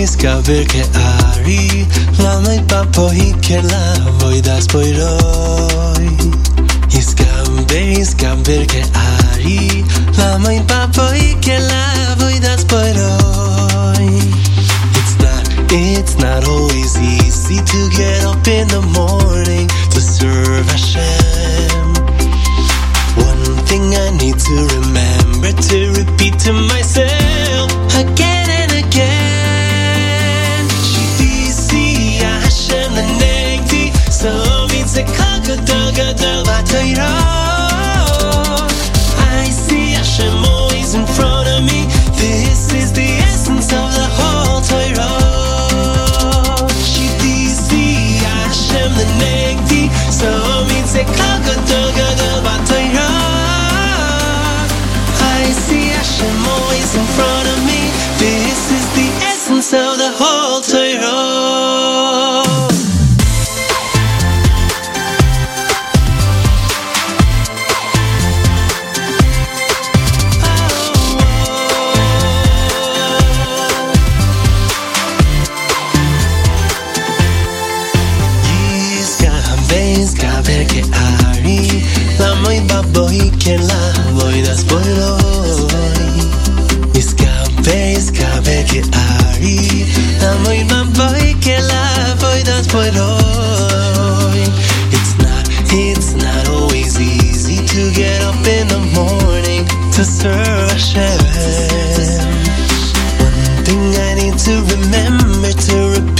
Ari la voidas poiroi ari la voidas poiroi It's not, it's not always easy to get up in the morning to serve Hashem. One thing I need to remember to repeat to myself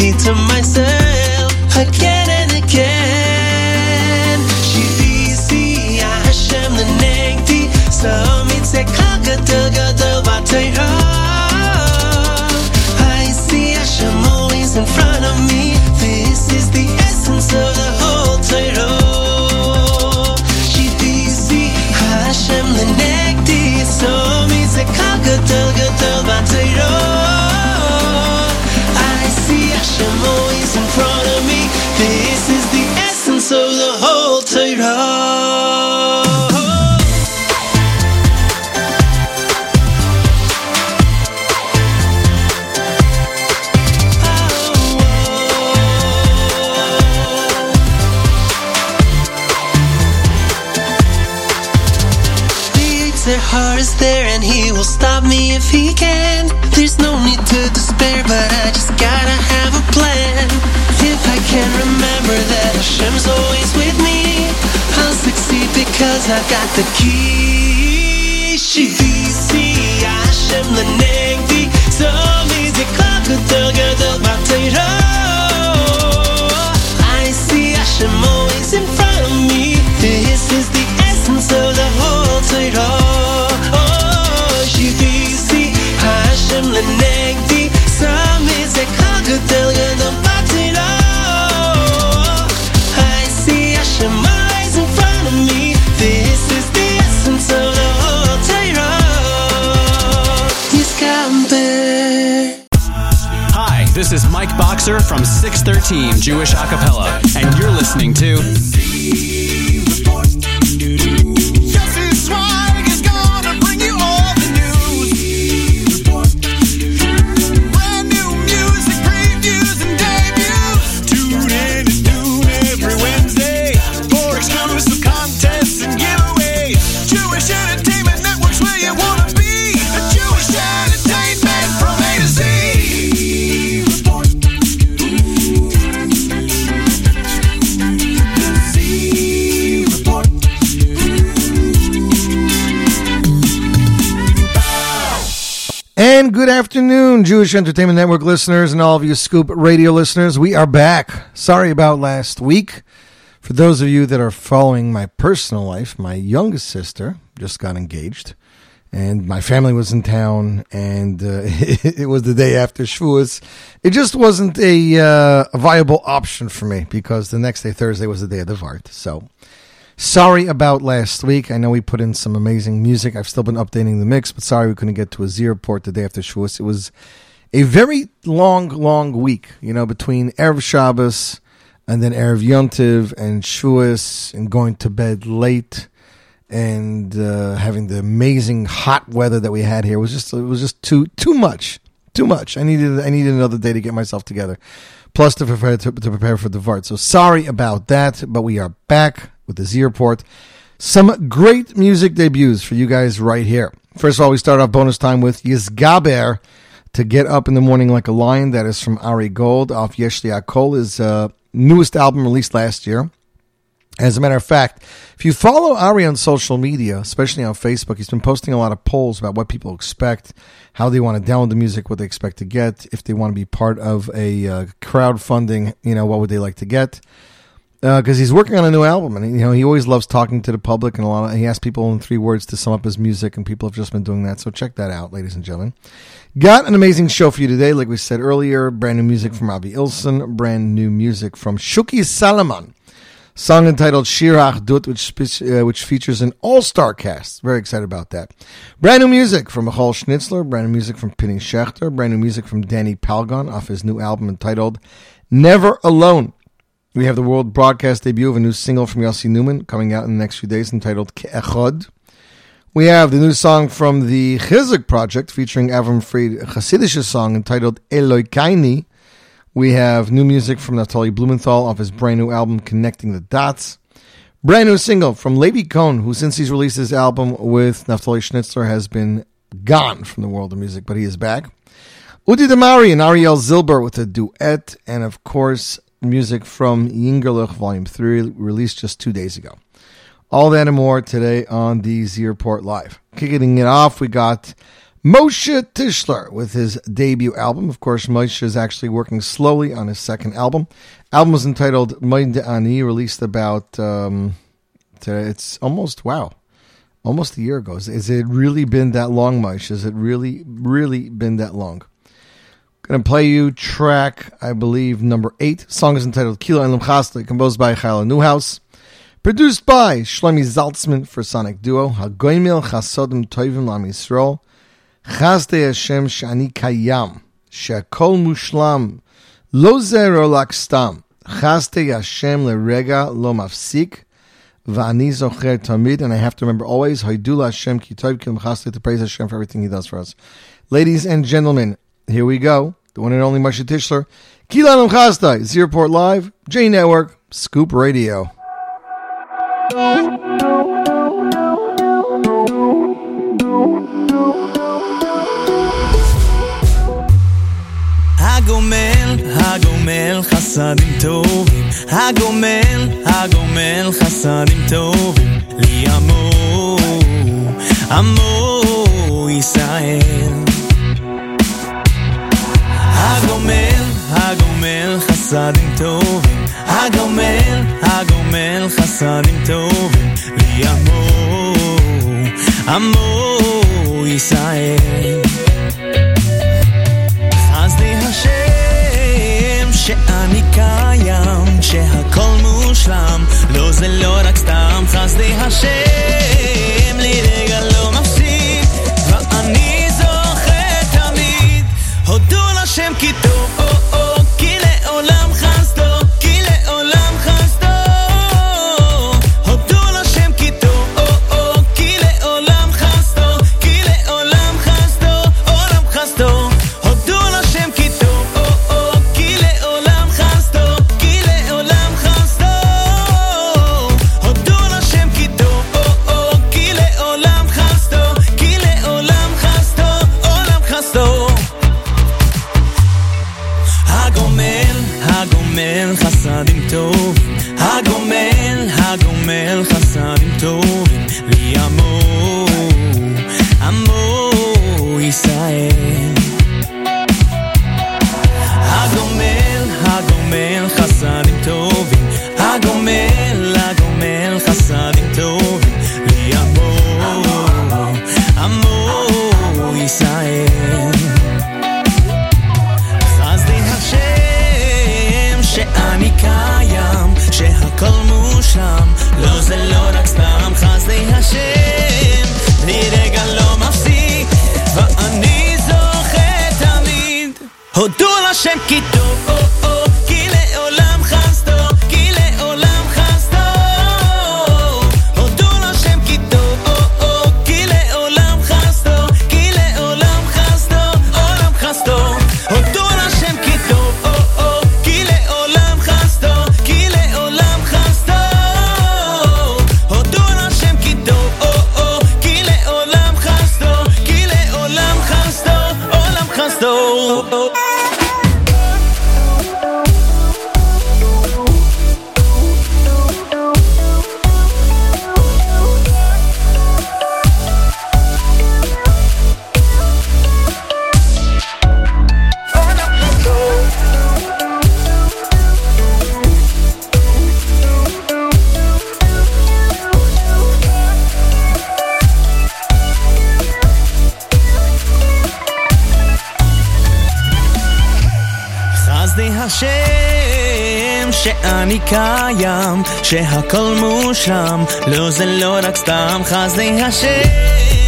to if he can. There's no need to despair, but I just gotta have a plan. If I can remember that Hashem's always with me, I'll succeed because I've got the key. Shivisi Hashem lenegdi, so easy kakutagada 613 Jewish Acapella, and you're listening to Entertainment Network listeners and all of you Scoop Radio listeners. We are back. Sorry about last week. For those of you that are following my personal life, my youngest sister just got engaged, and my family was in town, and uh, it, was the day after Shavuos. It just wasn't a, uh, a, viable option for me because the next day, Thursday, was the day of the Vart. So sorry about last week. I know we put in some amazing music. I've still been updating the mix, but sorry we couldn't get to a a Z Report the day after Shavuos. It was a very long, long week, you know, between Erev Shabbos and then Erev Yontiv and Shavuos and going to bed late and uh, having the amazing hot weather that we had here was just it was just too too much too much. I needed I needed another day to get myself together, plus to prepare to, to prepare for the Vart. So sorry about that, but we are back with the Z Report. Some great music debuts for you guys right here. First of all, we start off bonus time with Yisgaber to get up in the morning like a lion. That is from Ari Gold off Yeshli Akol, his uh, newest album released last year. As a matter of fact, if you follow Ari on social media, especially on Facebook, he's been posting a lot of polls about what people expect, how they want to download the music, what they expect to get, if they want to be part of a uh, crowdfunding, you know, what would they like to get because uh, he's working on a new album, and you know he always loves talking to the public, and a lot of he asks people in three words to sum up his music, and people have just been doing that. So check that out, ladies and gentlemen. Got an amazing show for you today, like we said earlier. Brand new music from Avi Ilson, brand new music from Shuki Salaman, song entitled Shir Dut, which uh, which features an all star cast. Very excited about that. Brand new music from Michal Schnitzler, brand new music from Penny Schechter, brand new music from Danny Palgon off his new album entitled Never Alone. We have the world broadcast debut of a new single from Yossi Newman coming out in the next few days entitled Ke'echod. We have the new song from the Chizuk project featuring Avram Fried, a Hasidic song entitled Eloi Kaini. We have new music from Naftali Blumenthal off his brand new album Connecting the Dots. Brand new single from Levi Cohn, who since he's released his album with Naftali Schnitzler has been gone from the world of music, but he is back. Udi Damari and Ariel Zilber with a duet, and of course music from Yingerlich Volume 3, released just two days ago. All that and more today on the Z Report Live. Kicking it off, we got Moshe Tischler with his debut album. Of course, Moshe is actually working slowly on his second album. Album was entitled Mind Ani, released about, um, it's almost, wow, almost a year ago. Has it really been that long, Moshe? Has it really, really been that long? Gonna play you track, I believe, number eight. Song is entitled Kilo Elam Chasle, composed by Chayla Newhouse. Produced by Shlomi Zaltzman for Sonic Duo. Hagoimil Chasodim Toivim Lam Yisrael. Chasde Hashem Shani Kayam. Shakol Mushlam. Lo Zero Lak Stam. Chasde Hashem Lerega Lo Mafsik. Va'ani Zocher Tamid. And I have to remember always, Haidula Hashem Ki Tov Kilim Chasde to praise Hashem for everything He does for us. Ladies and gentlemen, here we go. The one and only Moshe Tischler. Kilan Chastai, Z Report Live, J Network, Scoop Radio. הגומל, הגומל חסדים טובים, הגומל, הגומל חסדים טובים, לי עמו, עמו ישראל. הגומל, חסדים טובים, הגומל, הגומל חסדים טובים, לי עמו, עמו ישראל. חסדי השם שאני קיים, שהכל מושלם, לא זה לא רק סתם. חסדי השם, לרגע לא מפסיק, ואני זוכר תמיד, הודו השם כי J'aime qui אני קיים, שהכל מושלם, לא זה לא רק סתם חסדי השם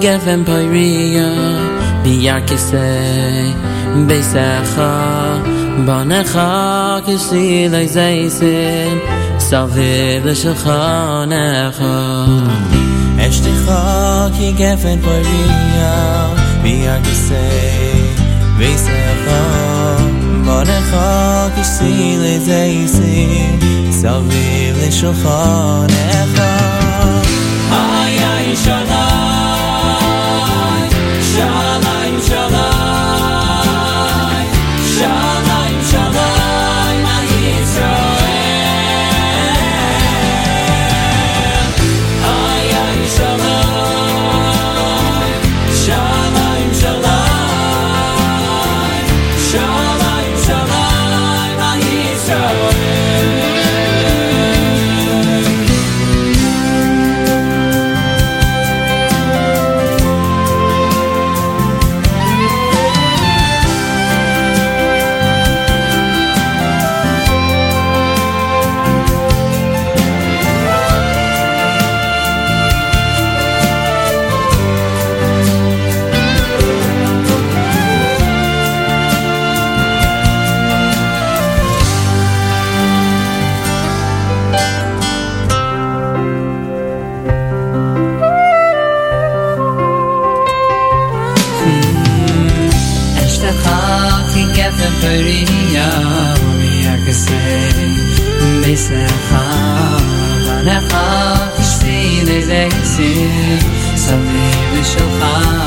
גפן פויריה ביער כיסא ביסך בנך כשי לי זייסם סביב לשכנך אשתך כי גפן פויריה ביער כיסא ביסך בנך כשי לי זייסם סביב לשכנך איי איי עצים סביב לשלך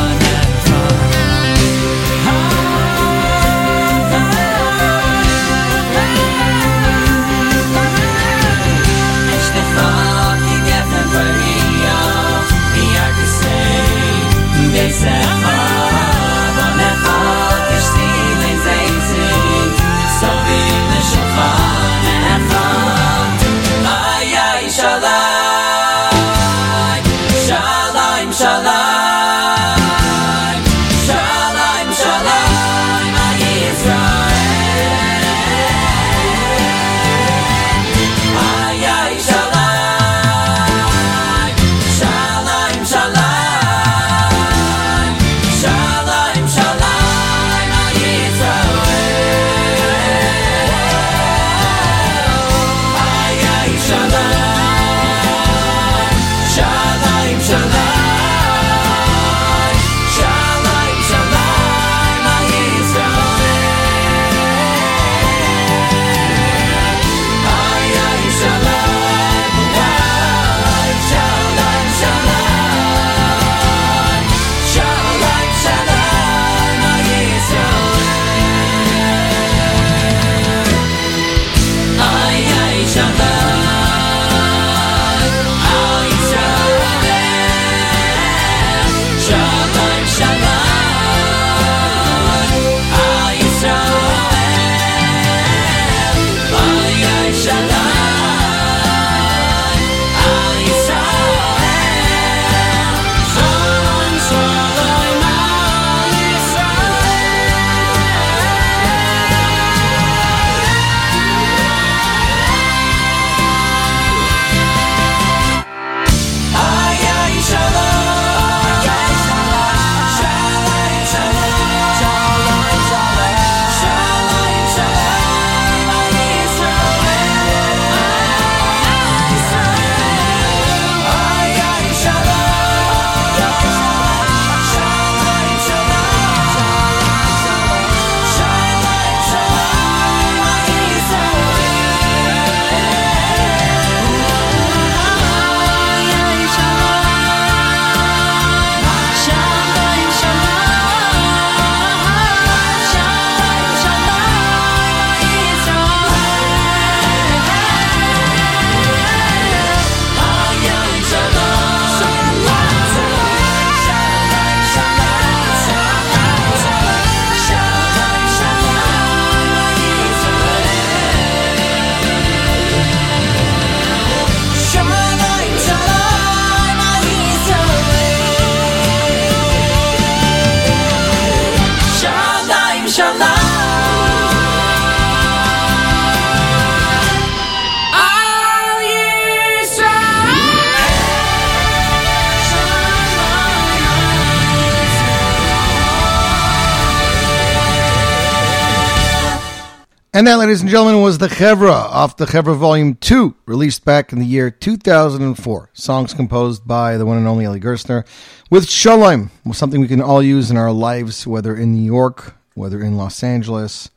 And that, ladies and gentlemen, was the Chevra off the Chevra Volume 2, released back in the year 2004. Songs composed by the one and only Eli Gerstner with Shalom, something we can all use in our lives, whether in New York, whether in Los Angeles,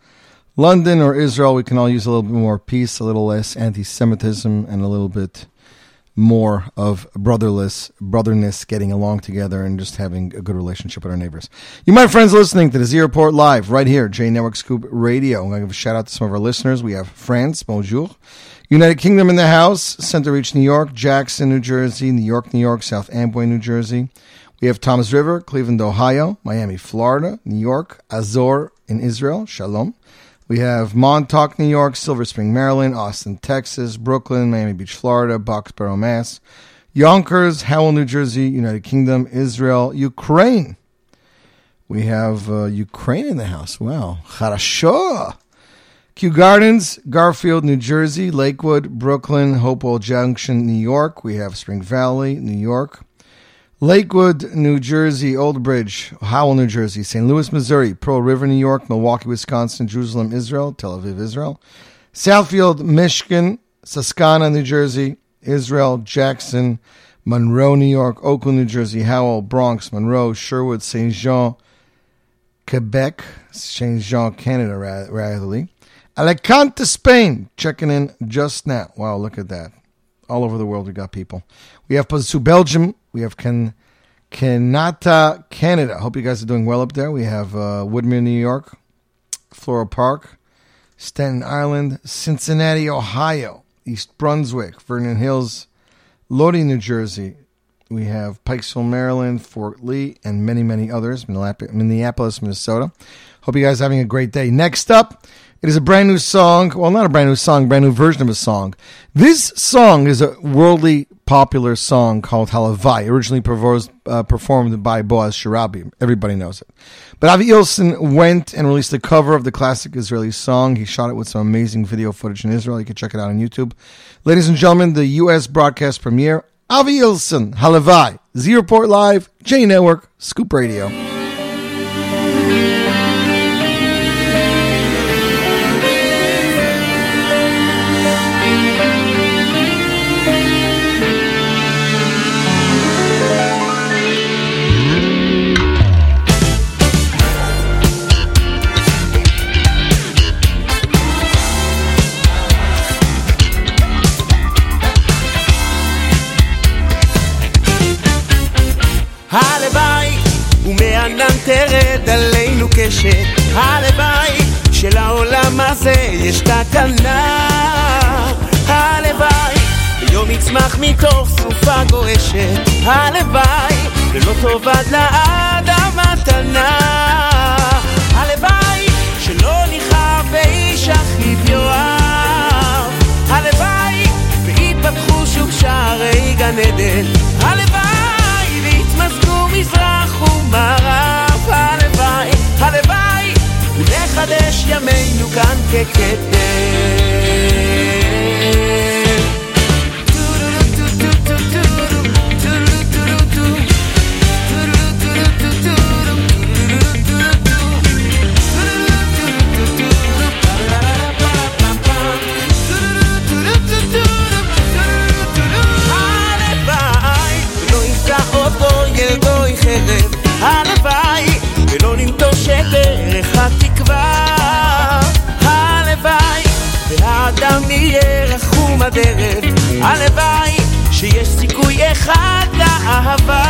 London, or Israel. We can all use a little bit more peace, a little less anti Semitism, and a little bit more of brotherless brotherness getting along together and just having a good relationship with our neighbors. You, my friends, listening to the Z Report Live right here, J Network Scoop Radio. I'm going to give a shout out to some of our listeners. We have France, bonjour. United Kingdom in the house, Centereach, New York, Jackson, New Jersey, New York, New York, South Amboy, New Jersey. We have Toms River, Cleveland, Ohio, Miami, Florida, New York, Azor in Israel, Shalom. We have Montauk, New York, Silver Spring, Maryland, Austin, Texas, Brooklyn, Miami Beach, Florida, Boxborough, Mass, Yonkers, Howell, New Jersey, United Kingdom, Israel, Ukraine. We have uh, Ukraine in the house. Wow. Хорошо. Kew Gardens, Garfield, New Jersey, Lakewood, Brooklyn, Hopewell Junction, New York. We have Spring Valley, New York. Lakewood, New Jersey, Old Bridge, Howell, New Jersey, St. Louis, Missouri, Pearl River, New York, Milwaukee, Wisconsin, Jerusalem, Israel, Tel Aviv, Israel, Southfield, Michigan, Susquehanna, New Jersey, Israel, Jackson, Monroe, New York, Oakland, New Jersey, Howell, Bronx, Monroe, Sherwood, St. Jean, Quebec, St. Jean, Canada, ra- ratherly. Alicante, Spain, checking in just now. Wow, look at that. All over the world, we got people. We have Pozzu, Belgium. We have Can, Kanata, Canada. Hope you guys are doing well up there. We have uh, Woodmere, New York, Floral Park, Staten Island, Cincinnati, Ohio, East Brunswick, Vernon Hills, Lodi, New Jersey. We have Pikesville, Maryland, Fort Lee, and many, many others. Minneapolis, Minnesota. Hope you guys are having a great day. Next up, it is a brand new song. Well, not a brand new song, brand new version of a song. This song is a worldly popular song called Halavai, originally performed, uh, performed by Boaz Sharabi. Everybody knows it. But Avi Ilson went and released a cover of the classic Israeli song. He shot it with some amazing video footage in Israel. You can check it out on YouTube. Ladies and gentlemen, the U.S. broadcast premiere, Avi Ilson, Halavai, Z Report Live, J Network, Scoop Radio. שלעולם הזה יש תקנה. הלוואי ביום יצמח מתוך סופה גועשת. הלוואי ולא תאבד לאדם מתנה. הלוואי שלא נכאב באיש אחיו יואב. הלוואי ויפתחו שוב שערי גן עדן. הלוואי ויתמזגו מזרח ומערב. הלוואי, הלוואי נחדש ימינו כאן ככתר. הלוואי ולא יפתח אותו ילדו יחרב, הלוואי התקווה הלוואי והאדם יהיה רחום הדרך. הלוואי שיש סיכוי אחד לאהבה.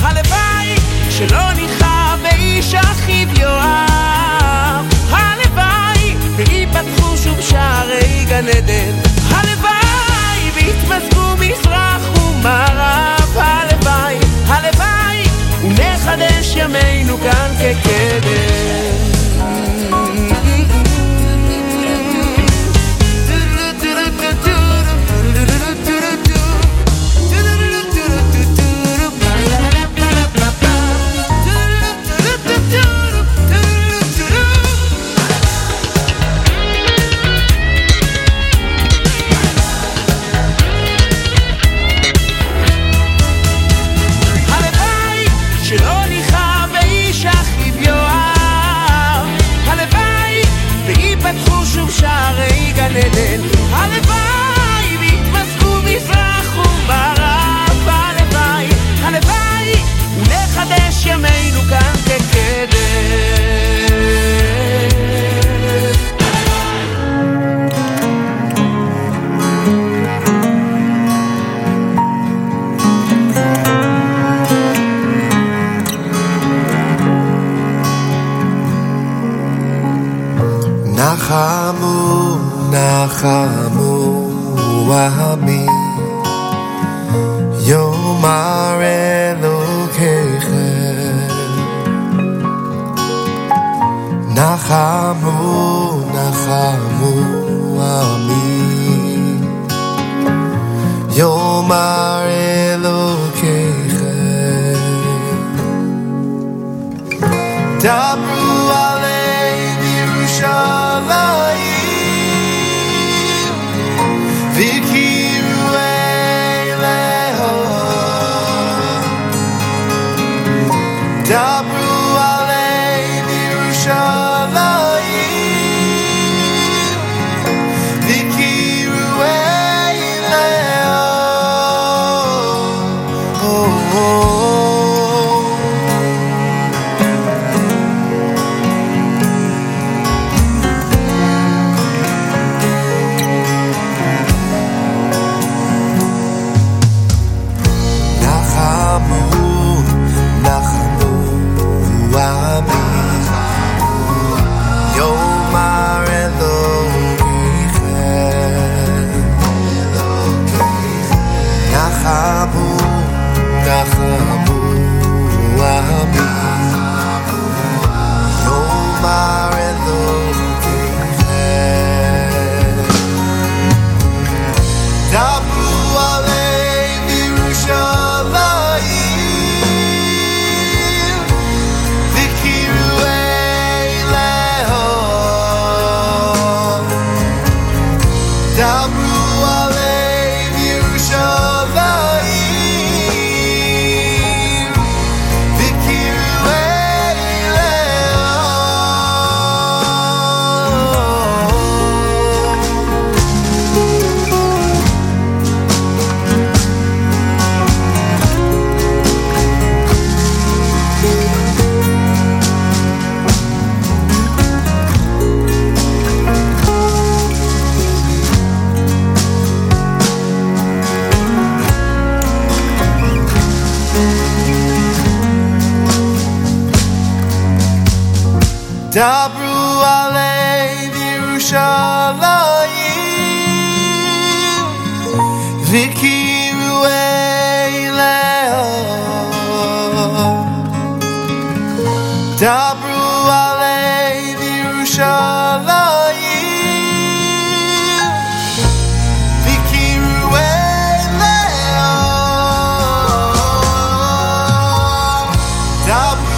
הלוואי שלא נכאב באיש אחיו יואב. הלוואי ויפתחו שוב שערי גן עדן. הלוואי ויתמזגו מזרח ומערב. הלוואי, הלוואי ונחדש ימינו כאן כקדם דברו עלי בירושלים והכירו אליהו דברו עלי בירושלים והכירו אליהו דברו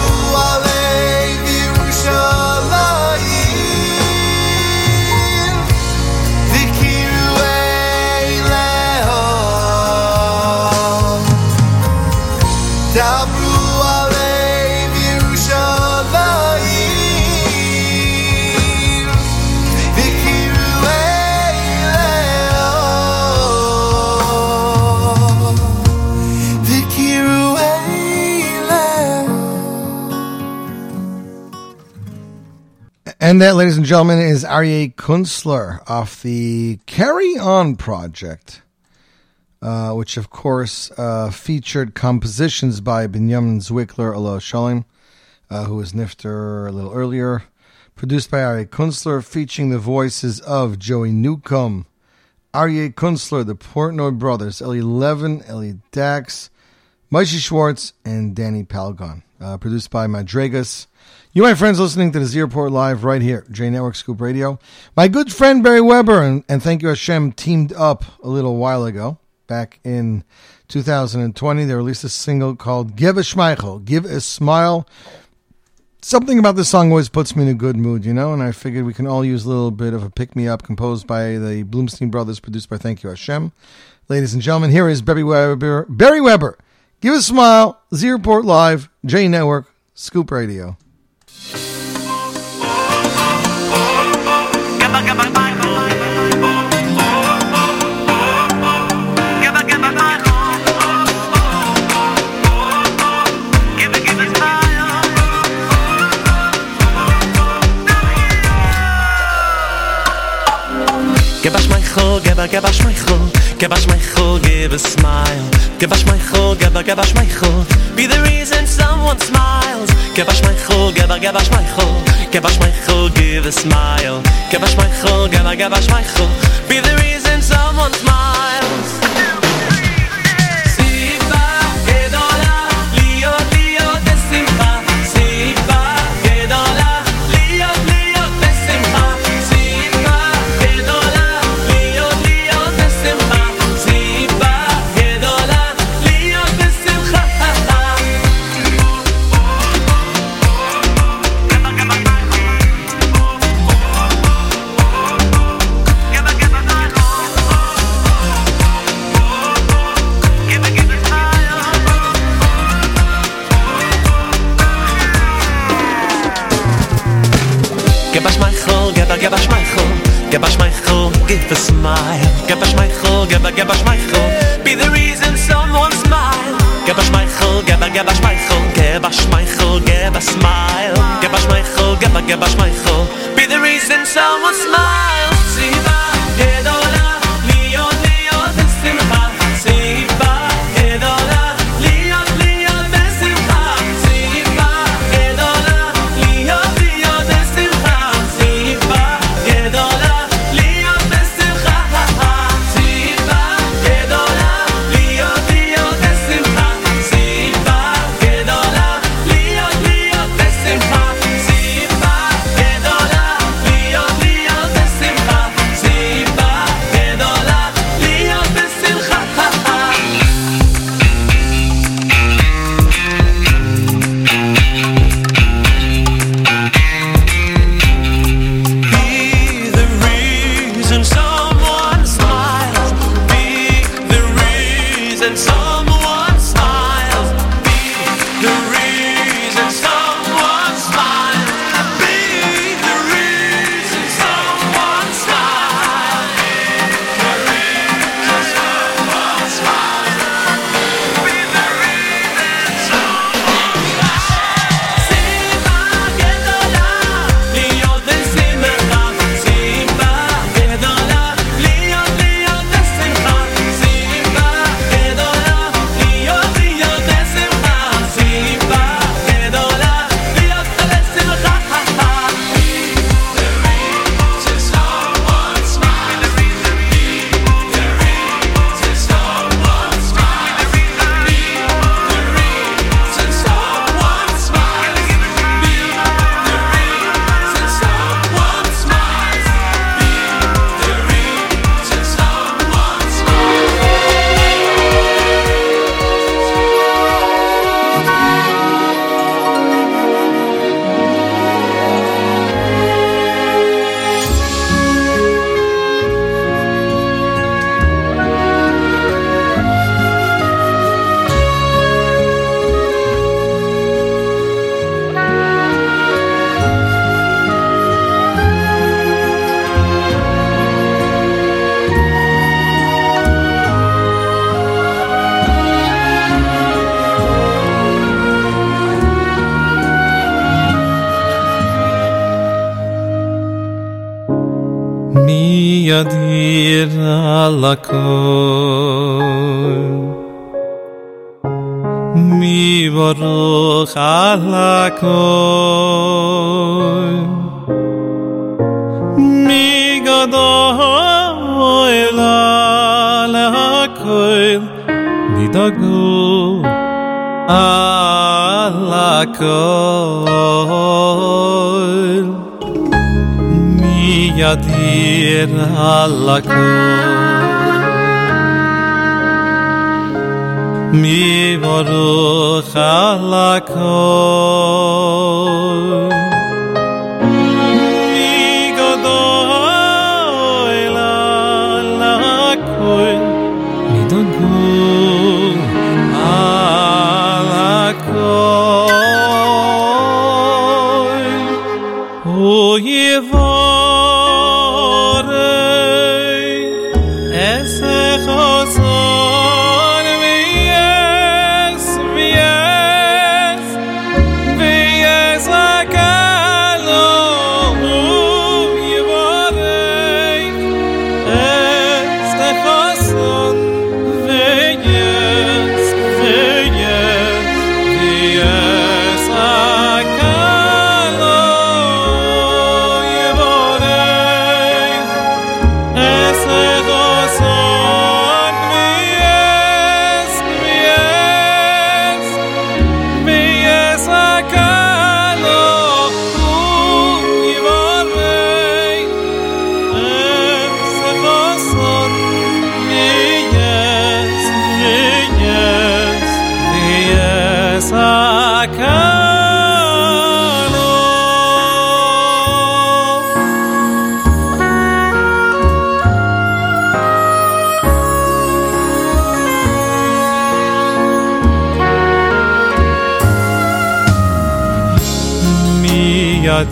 And that, ladies and gentlemen, is Aryeh Kunstler off the Carry On project, uh, which of course uh, featured compositions by Benjamin Zwickler, Shalom, uh, who was Nifter a little earlier, produced by Aryeh Kunstler, featuring the voices of Joey Newcomb, Aryeh Kunstler, the Portnoy brothers, Ellie Levin, Ellie Dax, Moshe Schwartz, and Danny Palgon. Uh, produced by Madregas. You, my friends, listening to the Z Report Live right here, J Network Scoop Radio. My good friend Barry Weber, and, and thank you, Hashem, teamed up a little while ago, back in 2020. They released a single called Give a Schmeichel, Give a Smile. Something about this song always puts me in a good mood, you know, and I figured we can all use a little bit of a pick me up composed by the Bloomstein Brothers, produced by Thank You Hashem. Ladies and gentlemen, here is Barry Weber. Barry Weber, give a smile, Z Report Live, J Network, Scoop Radio. Give my chol, give a, give my chol, give my chol, give a smile. Gebash my chol, gebar gebash my chol Be the reason someone smiles. Gebash my chol, gebar gebash my chol Gebash my chol, give a smile. Gebash my chol, gebar gebash my chol Be the reason someone smiles. Geba Schmeichel, give a smile. Geba Schmeichel, geba, geba Schmeichel. Be the reason someone smile. Geba Schmeichel, geba, geba Schmeichel. Geba Schmeichel, geba smile. Geba Schmeichel, geba, geba Schmeichel. Be the reason someone smile.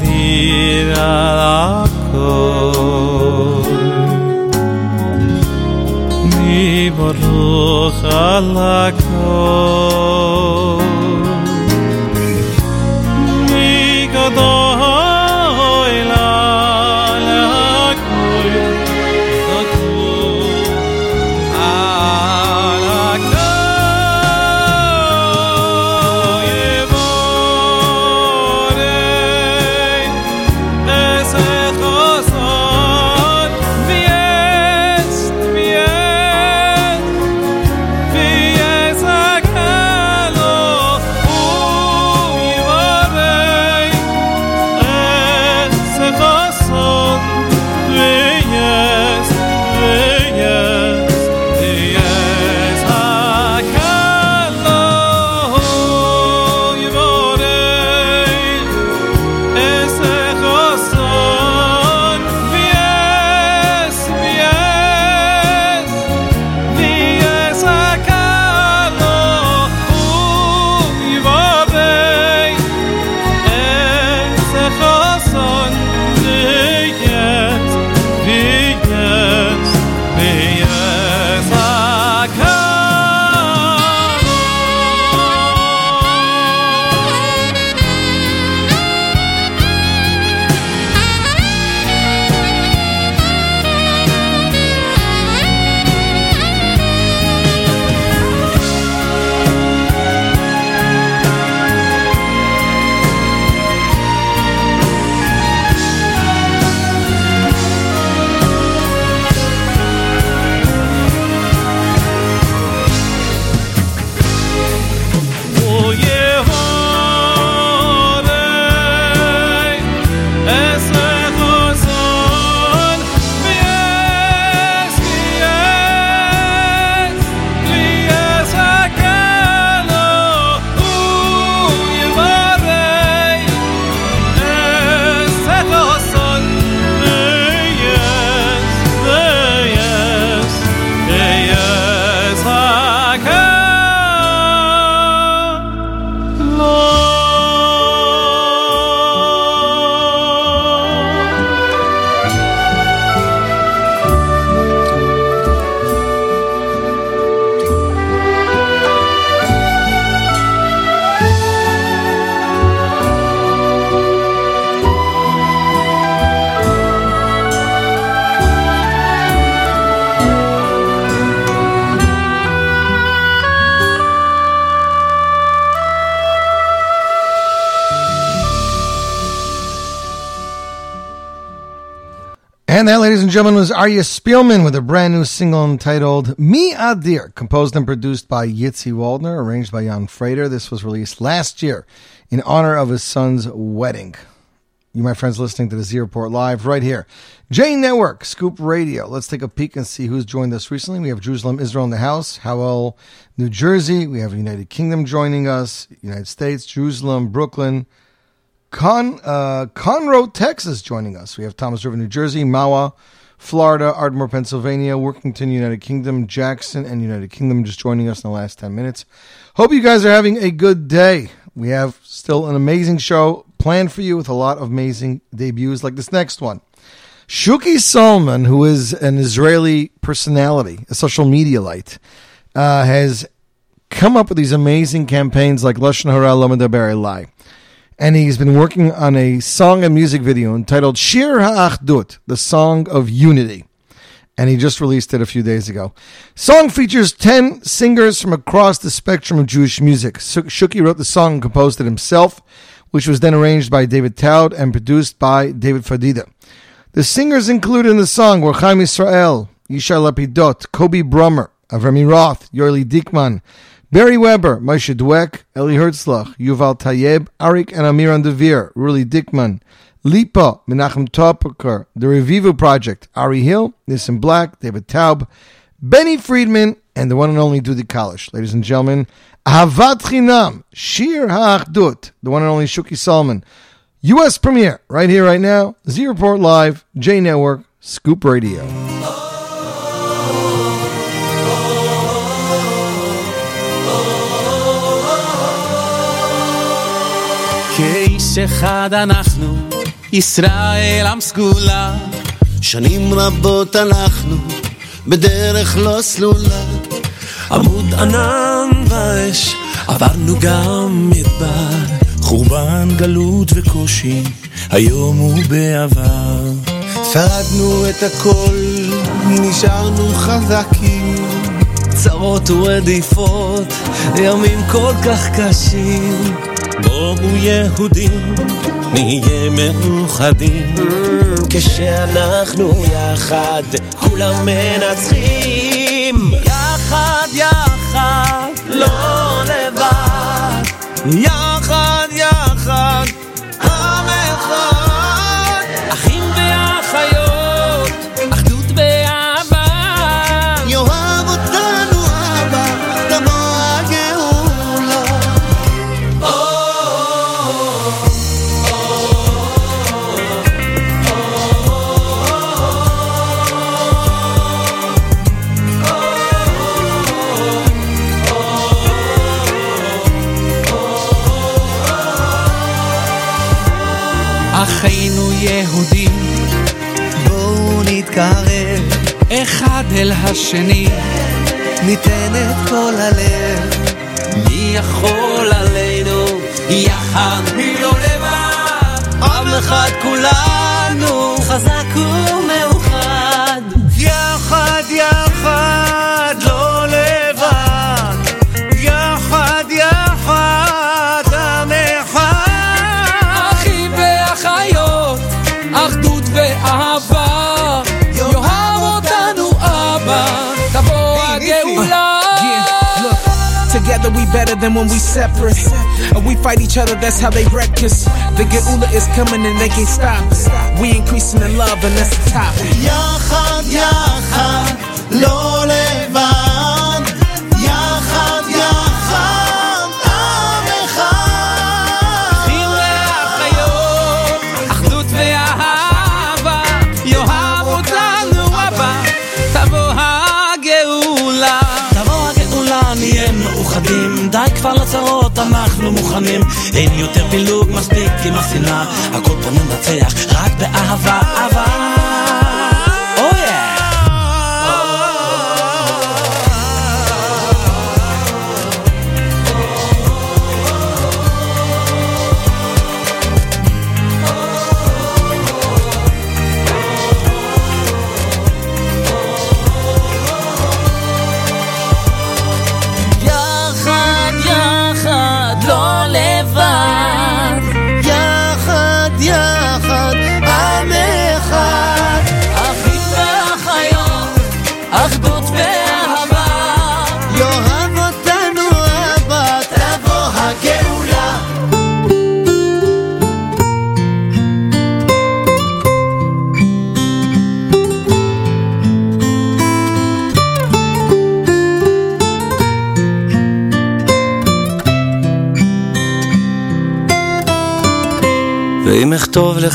dir alako mi baruch alako mi baruch gentlemen, was Arya Spielman with a brand new single entitled Me Adir, composed and produced by Yitzi Waldner, arranged by Jan Frater. This was released last year in honor of his son's wedding. You, my friends, listening to the Report Live right here. J Network, Scoop Radio. Let's take a peek and see who's joined us recently. We have Jerusalem, Israel in the house, Howell, New Jersey. We have United Kingdom joining us, United States, Jerusalem, Brooklyn, Con uh, Conroe, Texas, joining us. We have Toms River, New Jersey, Mahwah, Florida, Ardmore, Pennsylvania, Workington, United Kingdom, Jackson, and United Kingdom just joining us in the last 10 minutes. Hope you guys are having a good day. We have still an amazing show planned for you with a lot of amazing debuts like this next one. Shuki Solomon, who is an Israeli personality, a social media light, uh, has come up with these amazing campaigns like Lashon Hara Lomedaber Elai and he's been working on a song and music video entitled Shir Ha'achdut, the Song of Unity. And he just released it a few days ago. Song features 10 singers from across the spectrum of Jewish music. Shuki wrote the song and composed it himself, which was then arranged by David Taub and produced by David Fadida. The singers included in the song were Chaim Israel, Yishai Lapidot, Kobe Brummer, Avrami Roth, Yorli Diekman, Barry Weber, Moshe Dweck, Eli Herzlach, Yuval Tayeb, Arik and Amiran Devere, Ruli Dickman, Lipa, Menachem Topiker, The Revivo Project, Ari Hill, Nissim Black, David Taub, Benny Friedman, and the one and only Dudi Kalish. Ladies and gentlemen, Ahavat Chinam, Shir HaAchdut, the one and only Shuki Solomon. U.S. premiere, right here, right now. Z Report Live, J Network, Scoop Radio. כאיש אחד אנחנו, ישראל עם סגולה. שנים רבות הלכנו בדרך לא סלולה. עמוד ענן ואש, עברנו גם מדבר. חורבן, גלות וקושי, היום ובעבר. שרדנו את הכל, נשארנו חזקים. צרות ורדיפות, ימים כל כך קשים. בואו יהודים, נהיה מאוחדים. כשאנחנו יחד, כולם מנצחים. יחד, יחד, לא לבד. יחד, השני, ניתן את כל הלב. מי יכול עלינו? יחד, מי לא לבד? עם אחד כולנו, חזק ומאוחד. Together we better than when we separate. And we fight each other, that's how they wreck us. The Geula is coming and they can't stop us. We increasing in love and that's the topic. יחד, יחד, לא לבד. אנחנו מוכנים. אין יותר פילוג, מספיק עם השנאה. הכל פה ננצח,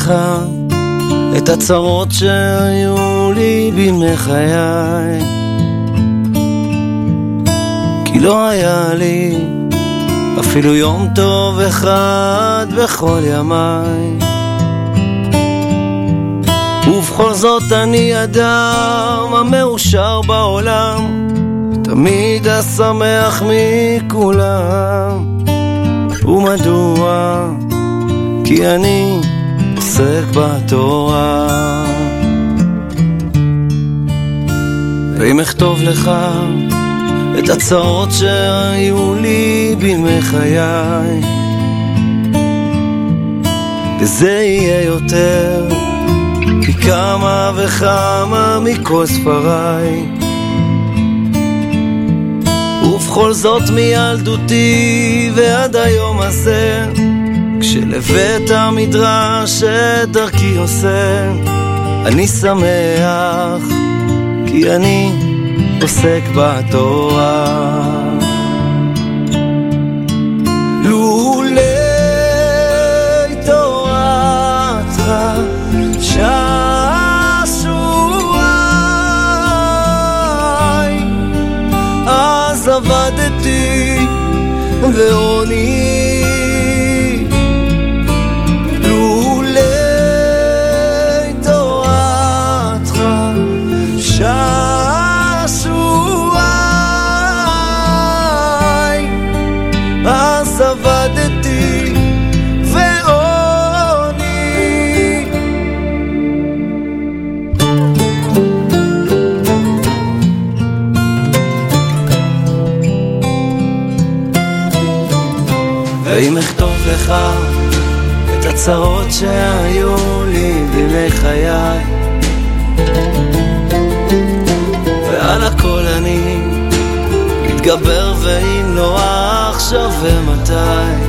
לך את הצרות שהיו לי בימי חיי כי לא היה לי אפילו יום טוב אחד בכל ימיי. ובכל זאת אני אדם המאושר בעולם תמיד השמח מכולם. ומדוע? כי אני עוסק בתורה. ואם אכתוב לך את הצרות שהיו לי בימי חיי, וזה יהיה יותר פי כמה וכמה מכל ספריי. ובכל זאת מילדותי ועד היום הזה כשלבית המדרש את דרכי עושה, אני שמח, כי אני עוסק בתורה. ועוני לך את הצרות שהיו לי בימי חיי. ועל הכל אני מתגבר ואם לא עכשיו ומתי?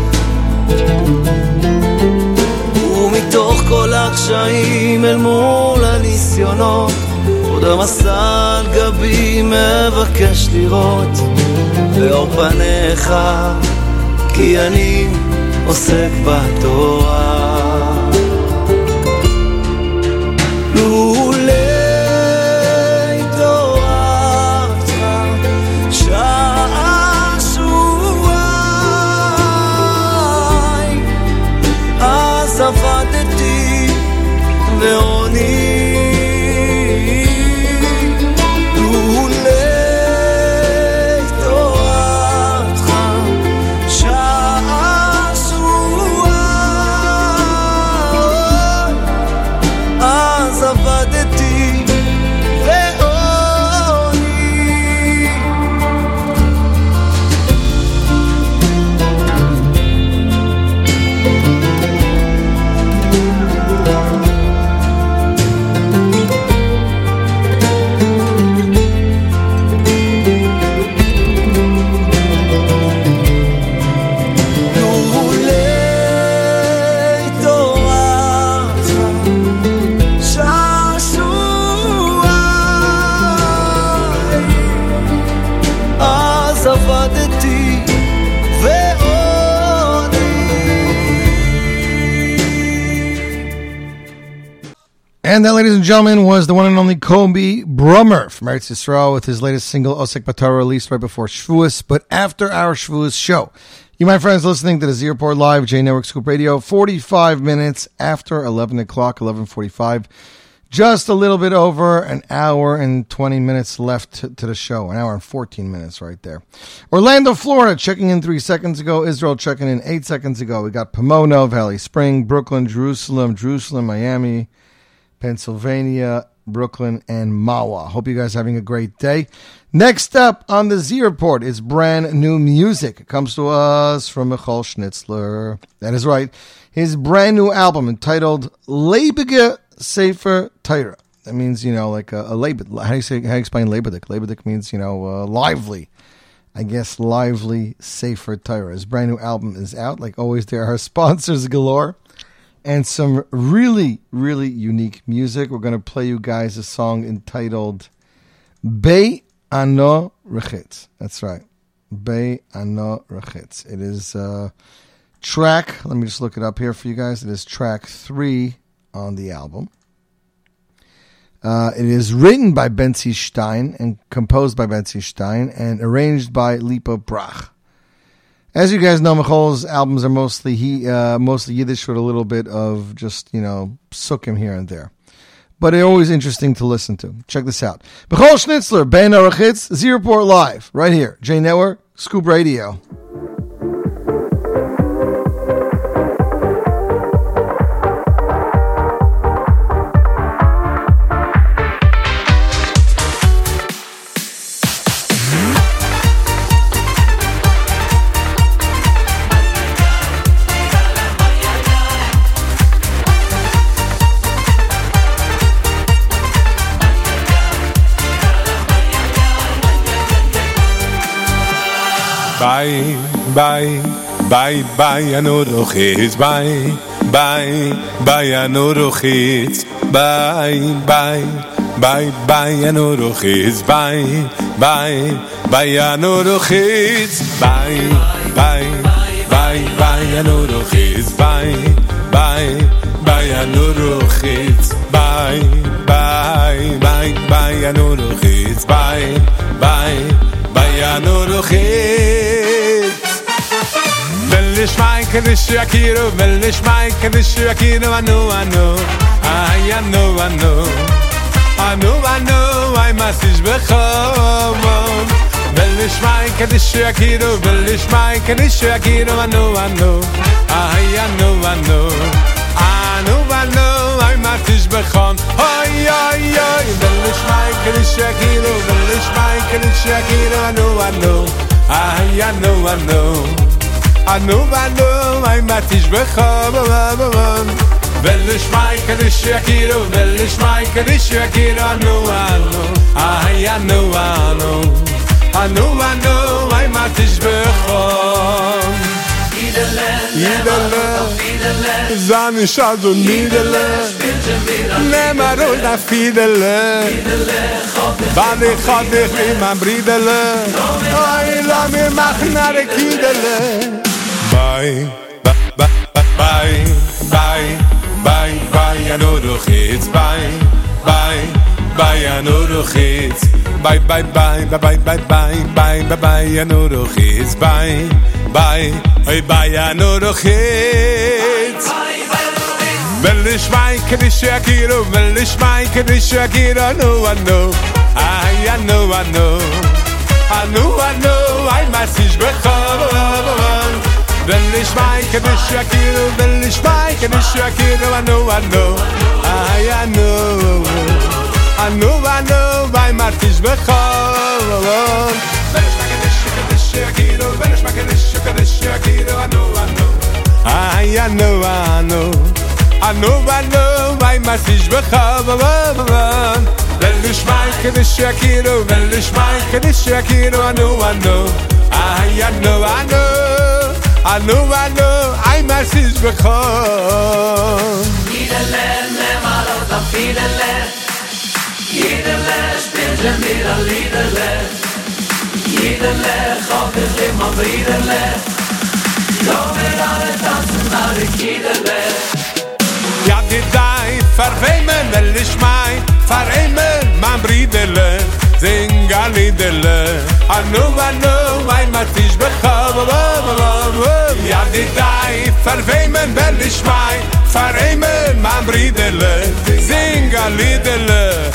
ומתוך כל הקשיים אל מול הניסיונות עוד המסע על גבי מבקש לראות לאור פניך כי אני עוסק בתורה. לולי תורתך שעשועי, אז עבדתי ועוני. Was the one and only Kobe Brummer from Eretz Yisrael with his latest single, Osek BaTorah, released right before Shavuos, but after our Shavuos show. You, my friends, listening to the Z Report Live, J Network Scoop Radio, 45 minutes after 11 o'clock, 1145. Just a little bit over an hour and 20 minutes left to, to the show. An hour and 14 minutes right there. Orlando, Florida, checking in three seconds ago. Israel checking in eight seconds ago. We got Pomona, Valley Spring, Brooklyn, Jerusalem, Jerusalem, Miami, Pennsylvania, Brooklyn, and Mahwah. Hope you guys having a great day. Next up on the Z Report is brand new music. It comes to us from Michoel Schnitzler. That is right. His brand new album entitled Leibige Sefer Torah. That means, you know, like a, a labor. How do you say, how do you explain Labodik? Labodik means, you know, uh, lively. I guess lively Sefer Torah. His brand new album is out. Like always, there are sponsors galore and some really, really unique music. We're going to play you guys a song entitled Bei Ano Rechitz. That's right. Bei Ano Rechitz. It is uh, track, let me just look it up here for you guys. It is track three on the album. Uh, it is written by Bentzi Stein and composed by Bentzi Stein and arranged by Lipa Brach. As you guys know, Michoel's albums are mostly he uh, mostly Yiddish with a little bit of just you know sukkim here and there, but they're always interesting to listen to. Check this out: Michoel Schnitzler, Ben Arachitz, Z Report Live, right here, J Network, Scoop Radio. Bye, bye, bye, bye, anoruchitz, bye, bye, bye, anoruchitz, bye, bye, bye bye anuruchitz bye bye bye anuruchitz bye bye bye bye anuruchitz bye bye bye anuruchitz bye bye bye bye anuruchitz bye bye bayanu rochit Wenn ich mein kann ich ja kiro, wenn ich mein kann ich ja kiro, anu anu, ay anu anu Anu anu, ay mas ich bechom Wenn ich mein kann ich ja kiro, wenn mein kann ich ja kiro, anu anu, ay anu anu Anu anu macht ich bekan ay ay ay will ich mein kel shakiro will ich mein kel shakiro no i know. Ay i know i know. I know i know mein macht ich bekan will ich mein kel shakiro will ich mein kel shakiro no i know ay i know i know. I know i know mein macht ich bekan Fidele. Zani shadu nidele. Nema roi da fidele. Bani dich in man bridele ay la mi machnare kidele. Bye, bye, bye, bye, bye, bye, bye, bye, bye, bye, bye, bye, bye, bye, ביי הנורוכיץ ביי ביי ביי ביי ביי ביי ביי ביי ביי הנורוכיץ ביי ביי אוי ביי הנורוכיץ will ich mein knish ja kilo will ich mein knish ja kilo no i know i know i know i know i know i must ich bekommen will ich mein knish ja kilo will ich mein knish ja kilo i know i know i know Anu vanu vai martish bechol Vesh makedish kedish akiru Vesh makedish kedish akiru Vesh makedish kedish akiru Anu. Vanu Ay anu. Vanu Anu vanu vai martish bechol Vesh makedish akiru Vesh makedish akiru Anu vanu Ay anu vanu Anu vanu Ay jeder lech bin ze a lider lech jeder lech hob ich le ma brider lech jo mir a le tas na de jeder lech Ja, die Zeit, verweimen, will ich mein, verweimen, mein Briedele, sing a Liedele. Anu, anu, ein Matisch, bechau, Ja, di dai, verweimen, will ich mein, verweimen, mein Briedele, sing a Liedele.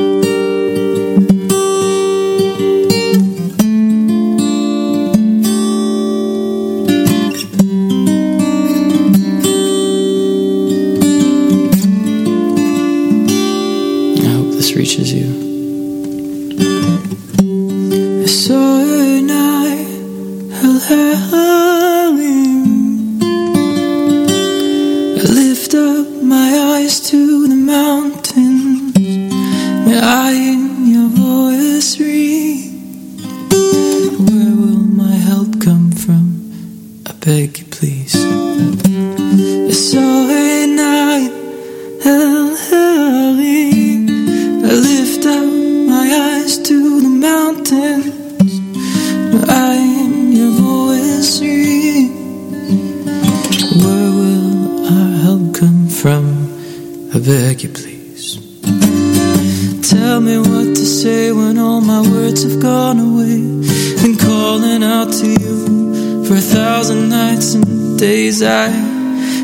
I reaches you. A night I lift up my eyes to the mountains. May I in your voice read? Where will my help come from? I beg you, please. I saw a night to the mountains. I am your voice. Where will our help come from? I beg you, please. Tell me what to say when all my words have gone away. And calling out to you for a thousand nights and days, I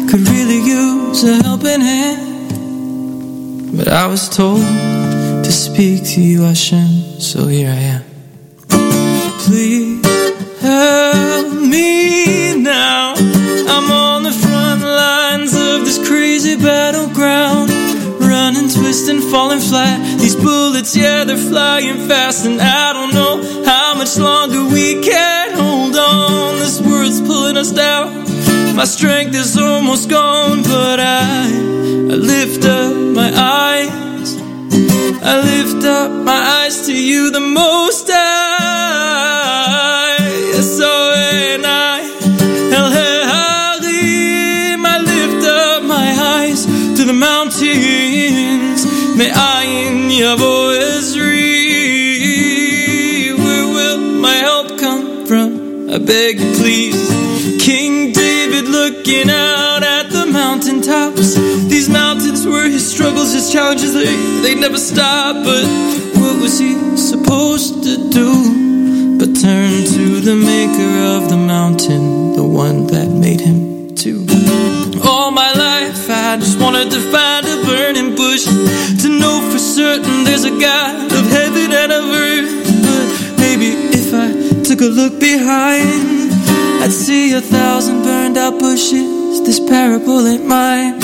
could really use a helping hand. But I was told to speak to you, Hashem, so here I am. Please help me now. I'm on the front lines of this crazy battleground. Running, twisting, falling flat. These bullets, yeah, they're flying fast, and I don't know how much longer we can hold on. This world's pulling us down. My strength is almost gone, but I, I lift up my eyes. I lift up my eyes to you, the most high. So and I, El Harim, I lift up my eyes to the mountains. Me'ayin yavo Ezri. Where will my help come from? I beg you, please. King David looking out at the mountaintops. These mountains were his struggles, his challenges, they, they never stop. But what was he supposed to do? But turn to the maker of the mountain, the one that made him too. All my life, I just wanted to find a burning bush to know for certain there's a God of heaven and of earth. But maybe if I took a look behind, I'd see a thousand burned out bushes. This parable ain't mine.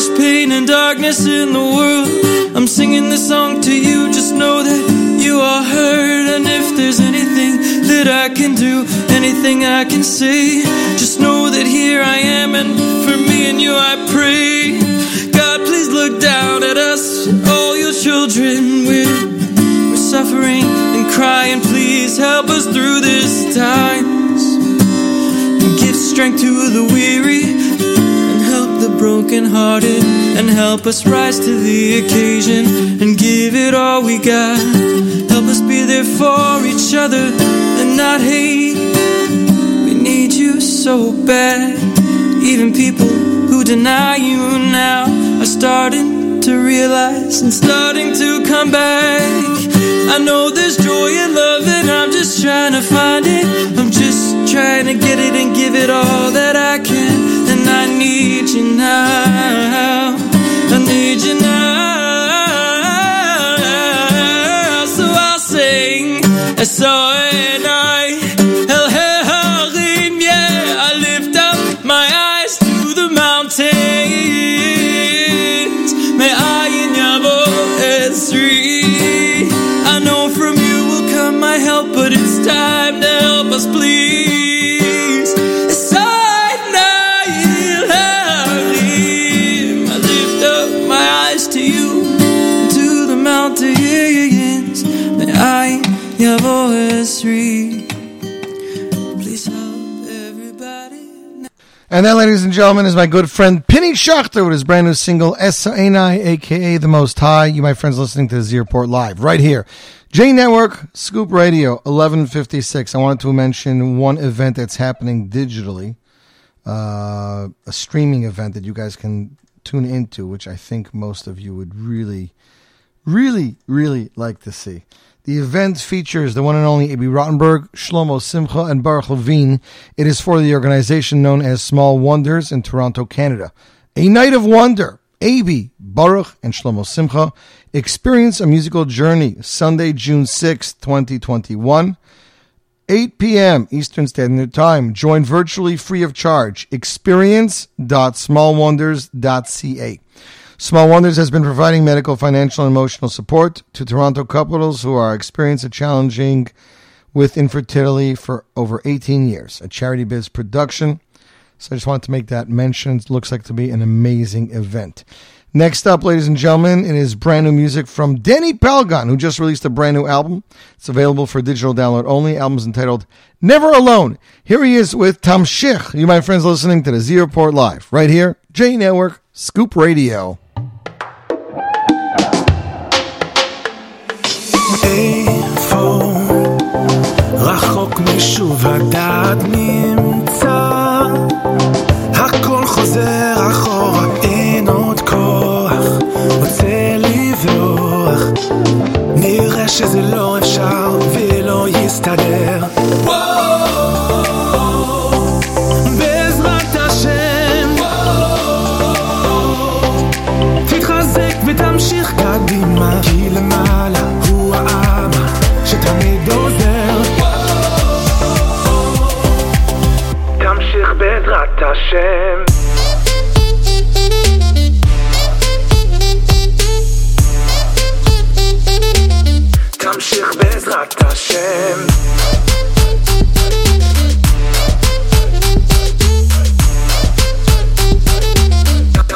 Much pain and darkness in the world. I'm singing this song to you, just know that you are heard. And if there's anything that I can do, anything I can say, just know that here I am, and for me and you I pray. God, please look down at us, all your children. We're, we're suffering and crying. Please help us through this times. And give strength to the weary the brokenhearted and help us rise to the occasion and give it all we got. Help us be there for each other and not hate. We need you so bad. Even people who deny you now are starting to realize and starting to come back. I know there's joy and love, and I'm just trying to find it. I'm just trying to get it and give it all that I can. I need you now. I need you now. So I'll sing. So and Please help everybody. And that, ladies and gentlemen, is my good friend Penny Schachter with his brand new single S-A-N-I, aka The Most High. You, my friends, listening to the Report Live right here. J Network, Scoop Radio, 1156. I wanted to mention one event that's happening digitally, uh, a streaming event that you guys can tune into, which I think most of you would really, really, really like to see. The event features the one and only Abie Rotenberg, Shlomo Simcha, and Baruch Levine. It is for the organization known as Small Wonders in Toronto, Canada. A night of wonder. Abie, Baruch, and Shlomo Simcha experience a musical journey Sunday, June sixth, 2021. 8 p.m. Eastern Standard Time. Join virtually free of charge. Experience.smallwonders.ca. Small Wonders has been providing medical, financial, and emotional support to Toronto couples who are experiencing challenging with infertility for over 18 years. A charity biz production. So I just wanted to make that mention. It looks like to be an amazing event. Next up, ladies and gentlemen, it is brand new music from Danny Pelgon, who just released a brand new album. It's available for digital download only. Album's entitled Never Alone. Here he is with Tom Schick. You, my friends, listening to the Z Report Live, right here, J Network, Scoop Radio. איפה? רחוק לא קדימה. כי למעלה השם. תמשיך בעזרת השם.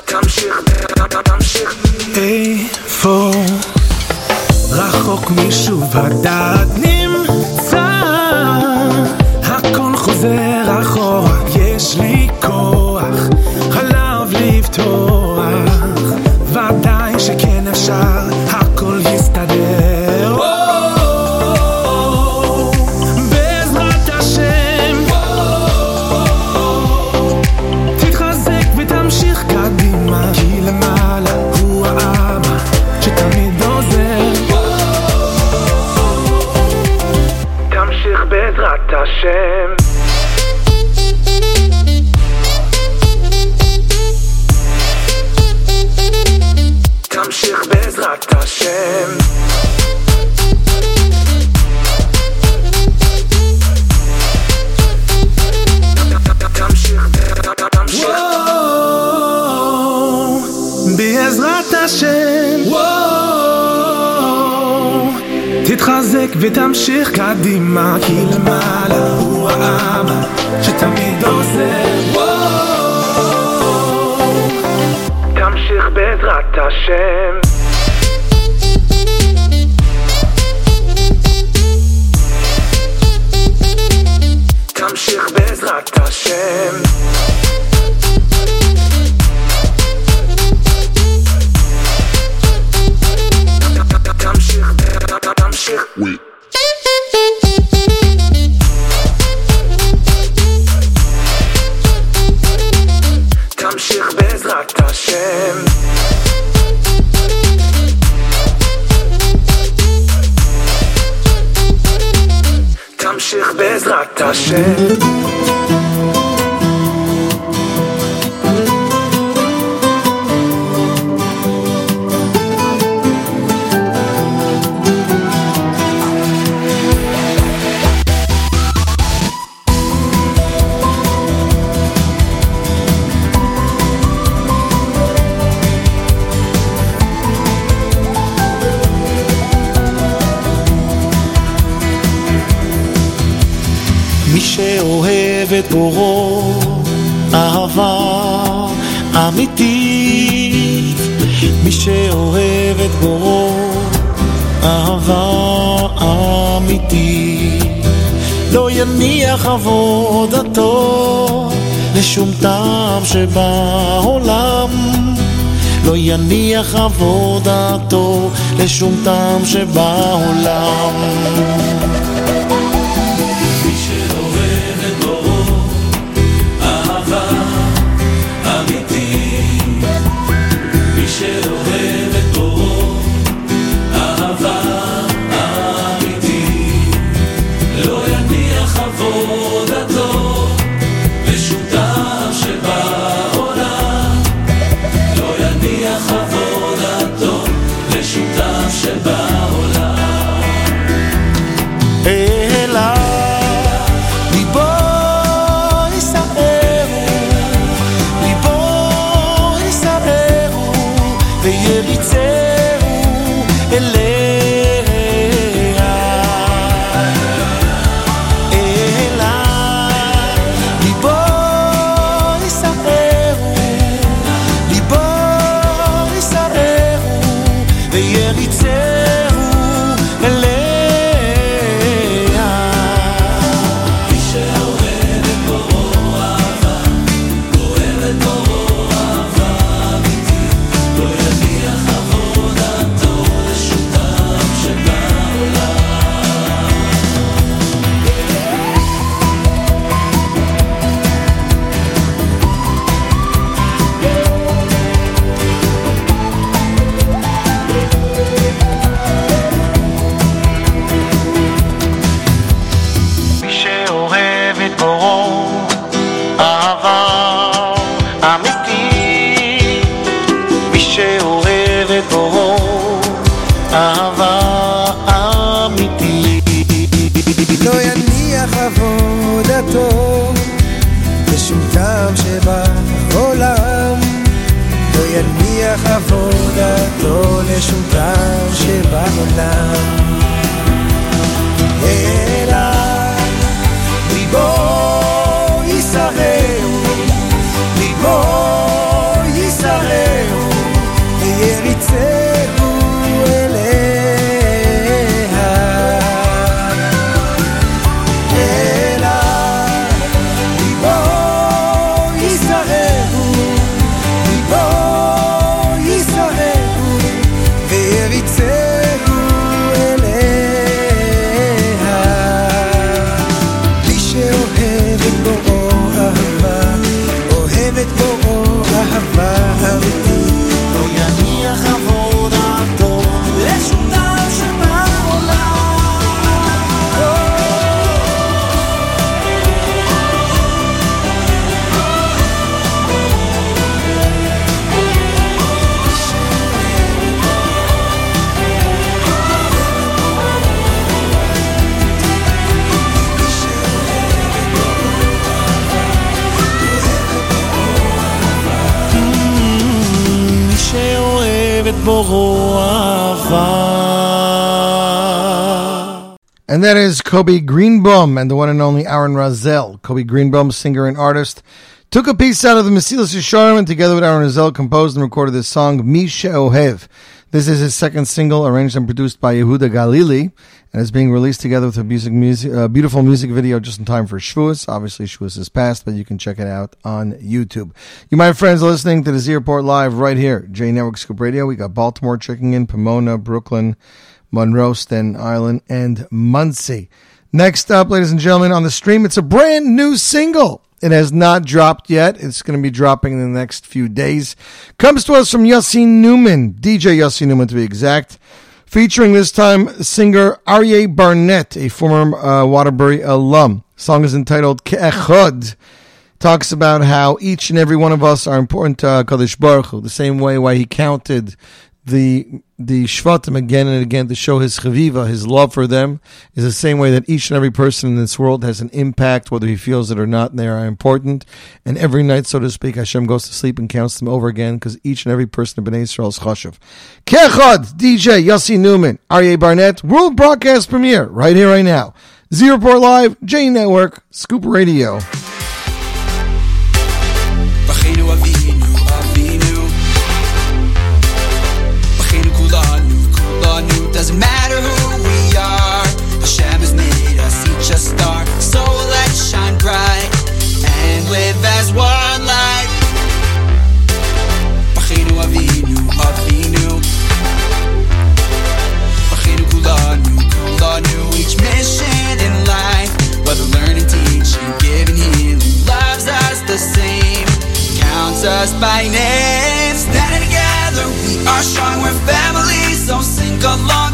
תמשיך, מישהו ודעת נמצא. הכל חוזר. יש לי כוח עליו לפתוח. ודאי שכן אפשר הכל יסתדר. בעזרת השם. תתחזק ותמשיך קדימה כי למעלה הוא האבא שתמיד עוזר. תמשיך בעזרת השם ותמשיך קדימה כי למעלה הוא האבא שתמיד עוזר תמשיך בעזרת השם. תמשיך בעזרת השם השם. תמשיך בעזרת השם לשום טעם שבעולם. לא יניח עבודתו לשום טעם שבעולם. And that is Kobe Greenbaum and the one and only Aaron Razel. Kobe Greenbaum, singer and artist, took a piece out of the Mesilas Yesharim and together with Aaron Razel composed and recorded this song, Misha Ohev. This is his second single, arranged and produced by Yehuda Galili, and is being released together with a music, music, uh, beautiful music video just in time for Shavuos. Obviously, Shavuos is past, but you can check it out on YouTube. You, my friends, are listening to the Z Report Live right here, J Network Scoop Radio. We got Baltimore checking in, Pomona, Brooklyn, Monroe, Staten Island, and Monsey. Next up, ladies and gentlemen, on the stream, it's a brand new single. It has not dropped yet. It's going to be dropping in the next few days. Comes to us from Yossi Newman, DJ Yossi Newman to be exact, featuring this time singer Aryeh Barnett, a former uh, Waterbury alum. song is entitled Ke'echad. Talks about how each and every one of us are important to Kadosh Baruch Hu, the same way why he counted the the Shvatim again and again to show his chaviva, his love for them, is the same way that each and every person in this world has an impact, whether he feels it or not. They are important, and every night, so to speak, Hashem goes to sleep and counts them over again because each and every person in Bnei Israel is chashuv. Ke'echad, DJ Yossi Newman, Aryeh Barnett, world broadcast premiere right here, right now. Z Report Live, J Network, Scoop Radio. Us by name. Standing together, we are strong, we're family, so sing along,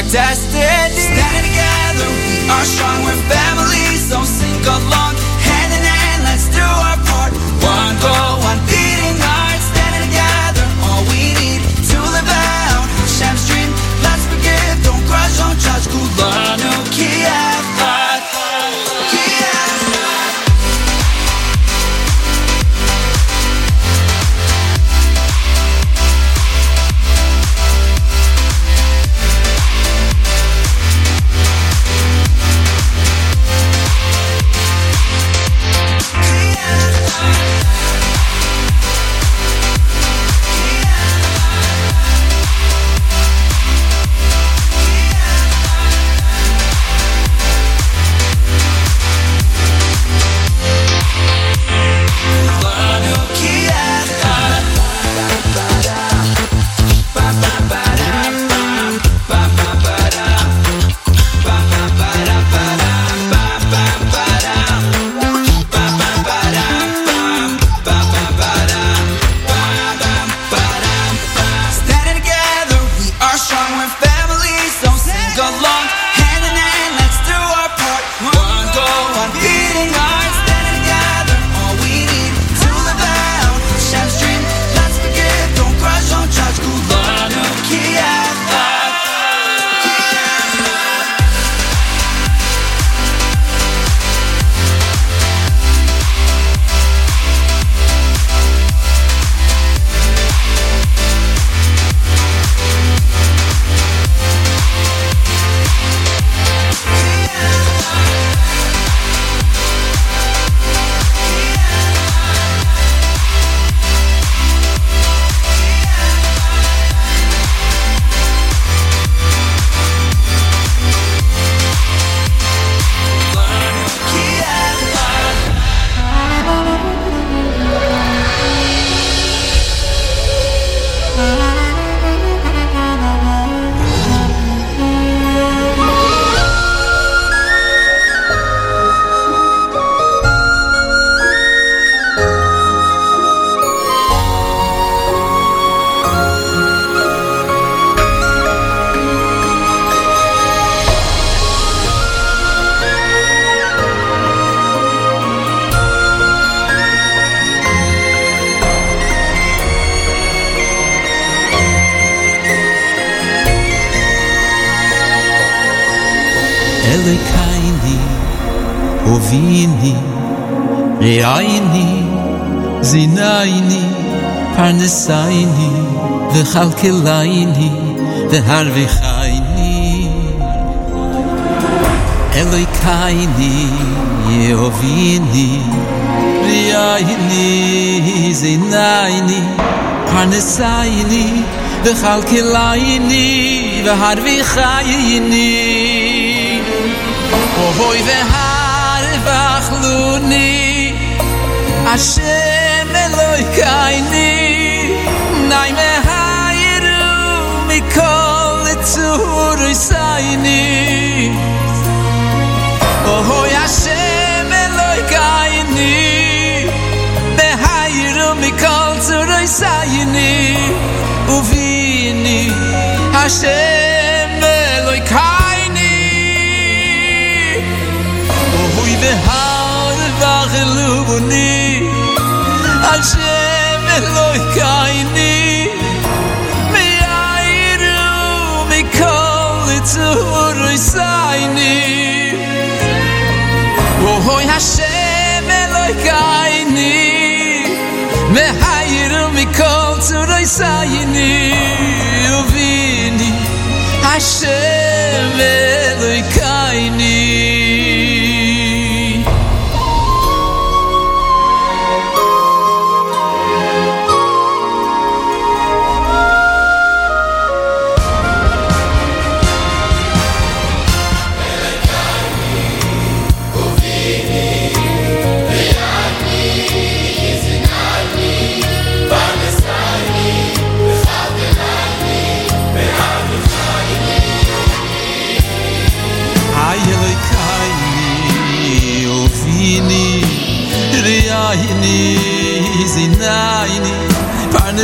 our destiny. Stand together, we are strong, we're families. Don't sink alone. kal kelaini de har vi khaini eloi khaini ye ovini ri ayini ze naini pan saini de קייני kelaini de har vi khaini o voi de har vakhluni eloi mi kol tsu hur sayni o ho eloy kayni be hayr mi kol tsu hur sayni u eloy kayni o ho i be hayr eloy kayni zu hurui seini wo hoi קייני eloi kaini me hairu mi kol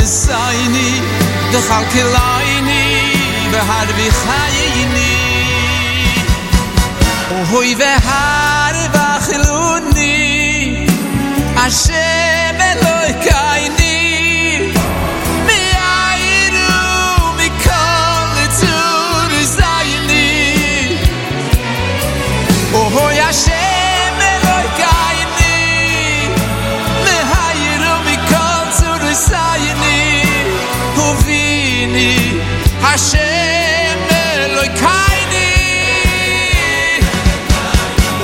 saini de halke laini be har vi khayini o hoy ve har va khluni ashe Hashem Eloi kaini.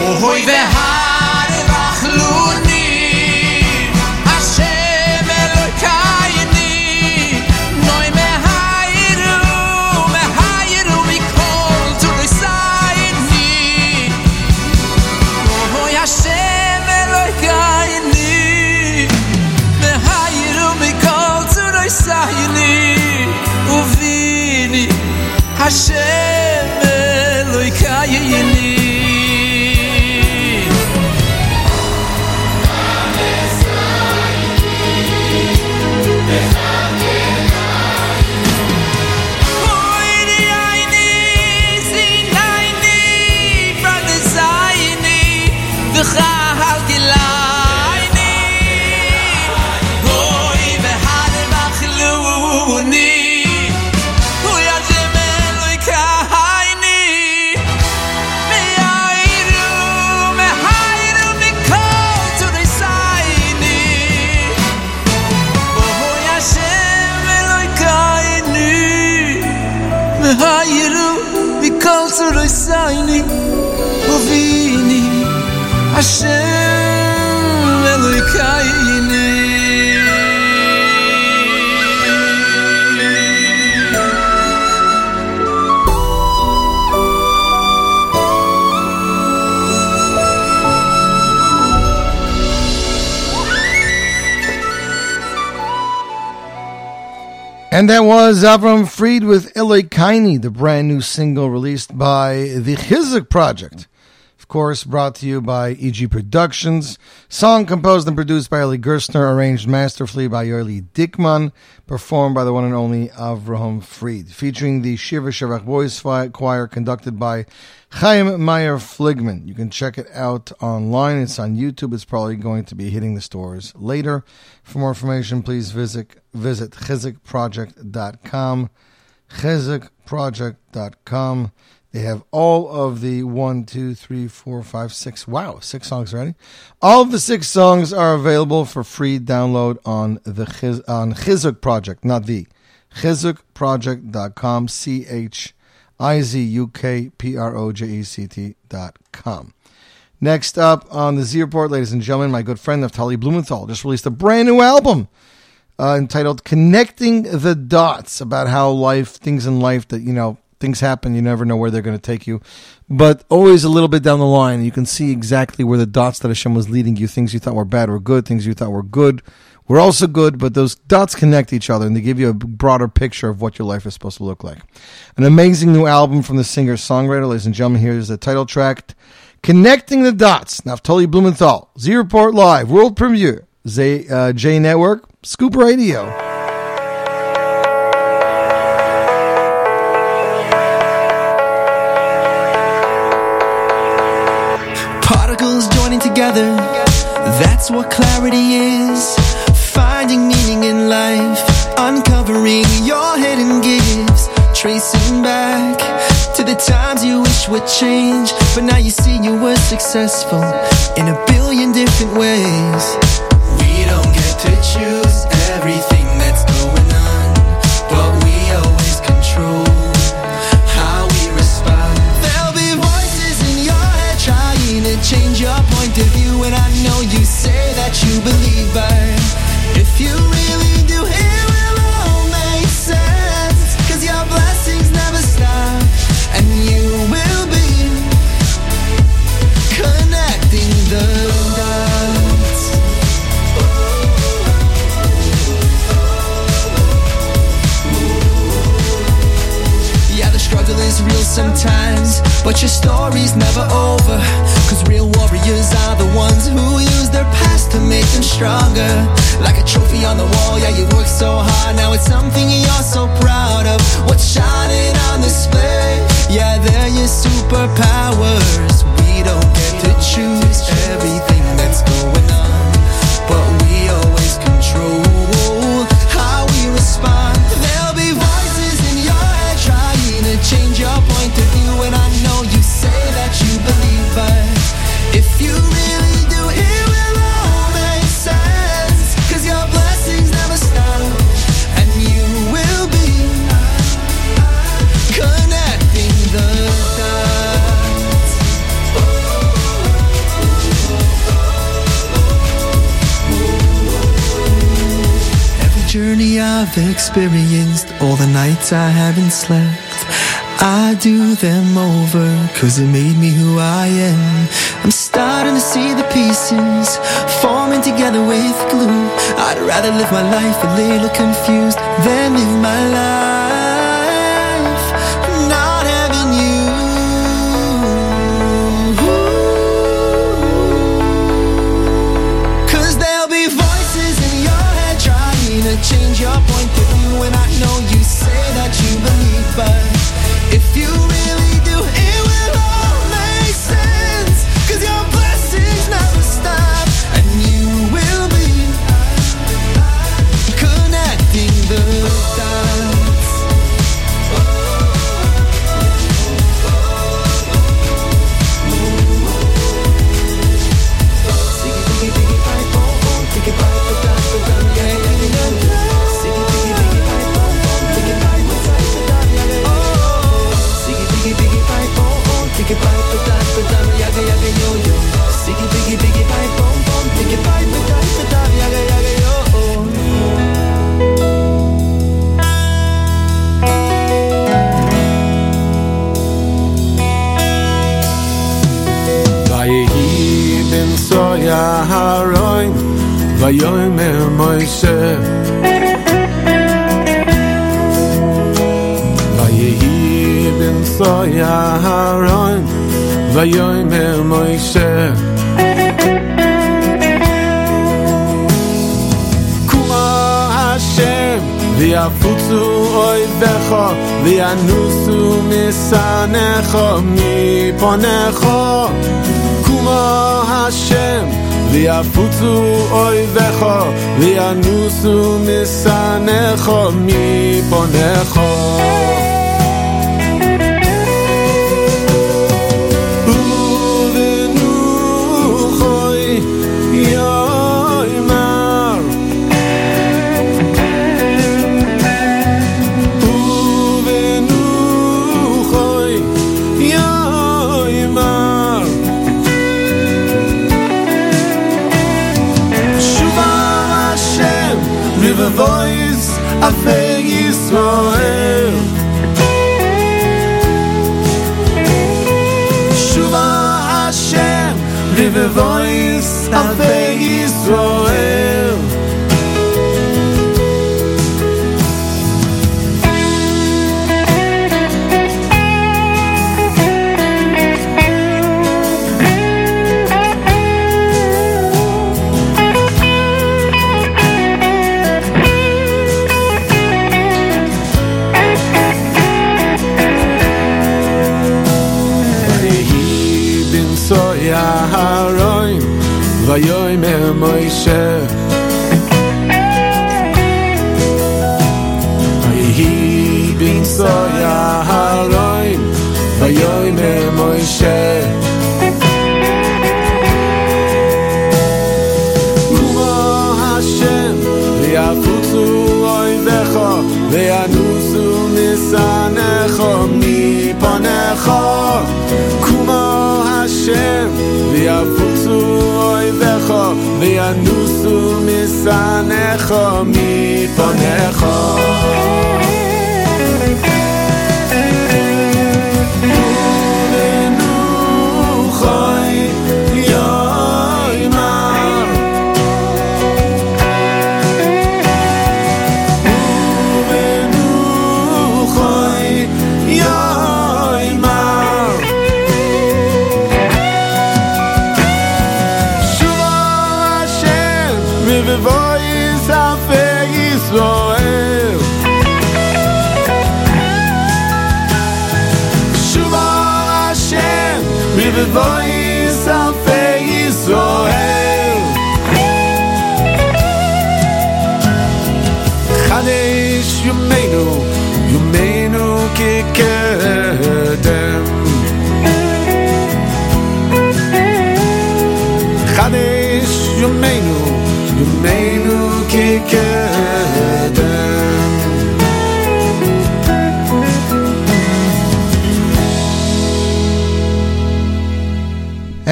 Ohoy vehar And that was Avram Fried with Ilay Kaini, the brand new single released by the Chizuk Project. Course, brought to you by EG Productions. Song composed and produced by Eli Gerstner, arranged masterfully by Yoli Dickman, performed by the one and only Avraham Fried. Featuring the Shiva Shavach Boys Choir, conducted by Chaim Meyer Fligman. You can check it out online. It's on YouTube. It's probably going to be hitting the stores later. For more information, please visit visit chizikproject.com. chizikproject.com. They have all of the one, two, three, four, five, six. Wow, six songs already. All of the six songs are available for free download on the on Chizuk Project, not the chizukproject.com. C H I Z U K P R O J E C T dot com. Next up on the Z Report, ladies and gentlemen, my good friend Naftali Blumenthal just released a brand new album uh, entitled "Connecting the Dots" about how life, things in life that you know, things happen. You never know where they're going to take you, but always a little bit down the line, you can see exactly where the dots that Hashem was leading you. Things you thought were bad were good. Things you thought were good were also good. But those dots connect each other, and they give you a broader picture of what your life is supposed to look like. An amazing new album from the singer songwriter, ladies and gentlemen. Here is the title track. Connecting the Dots, Naftali Blumenthal, Z Report Live, World Premiere, Z, uh, J Network, Scoop Radio. Together, that's what clarity is. Finding meaning in life, uncovering your hidden gifts, tracing back to the times you wish would change. But now you see you were successful in a billion different ways. We don't get to choose everything that you believe, but if you really do, it will all make sense. Cause your blessings never stop, and you will be connecting the dots. Yeah, the struggle is real sometimes, but your story's never over. Cause real warriors are the ones who to make them stronger. Like a trophy on the wall, yeah, you worked so hard, now it's something you're so proud of. What's shining on display? Yeah, they're your superpowers. We don't get to choose everything that's going on, but we always control how we respond. There'll be voices in your head trying to change your point of view, and I know you say that you believe, but if you I've experienced, all the nights I haven't slept. I do them over, cause it made me who I am. I'm starting to see the pieces forming together with glue. I'd rather live my life a little confused than live my life ויאמר מוישה ויהי בן סויה הרוין ויאמר מוישה קומה השם ויפוצו אויביך וינוסו משנאיך מפניך כמו השם ויפוצו אויביך וינוסו משנאיך מפניך voice of Israel. Shuva Hashem, live the voice of Israel. moje, moje się Vayhi bin soya haroim Vayoy me Moshe Rumo Hashem Ve'afutzu oivecho Ve'anusu nisanecho Miponecho Kumo Hashem משנאיך מפניך.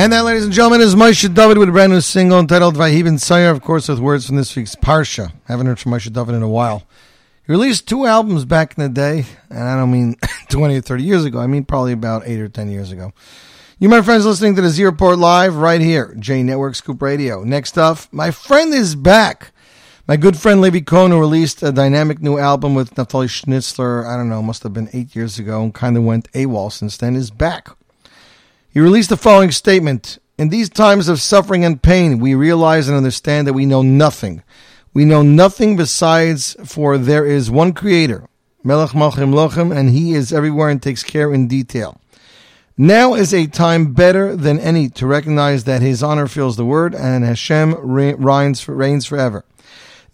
And that, ladies and gentlemen, is Moshe David with a brand new single entitled Vahibin Sayer, of course, with words from this week's Parsha. Haven't heard from Moshe David in a while. He released two albums back in the day, and I don't mean 20 or 30 years ago. I mean probably about 8 or 10 years ago. You, my friends, listening to the Z Report Live right here, J Network Scoop Radio. Next up, my friend is back. My good friend Levi Cohn, who released a dynamic new album with Naftali Schnitzler, I don't know, must have been eight years ago, and kind of went AWOL since then, is back. He released the following statement In these times of suffering and pain, we realize and understand that we know nothing. We know nothing besides, for there is one Creator, Melech Malchim Lochem, and He is everywhere and takes care in detail. Now is a time better than any to recognize that His honor fills the word and Hashem re- reigns, reigns forever.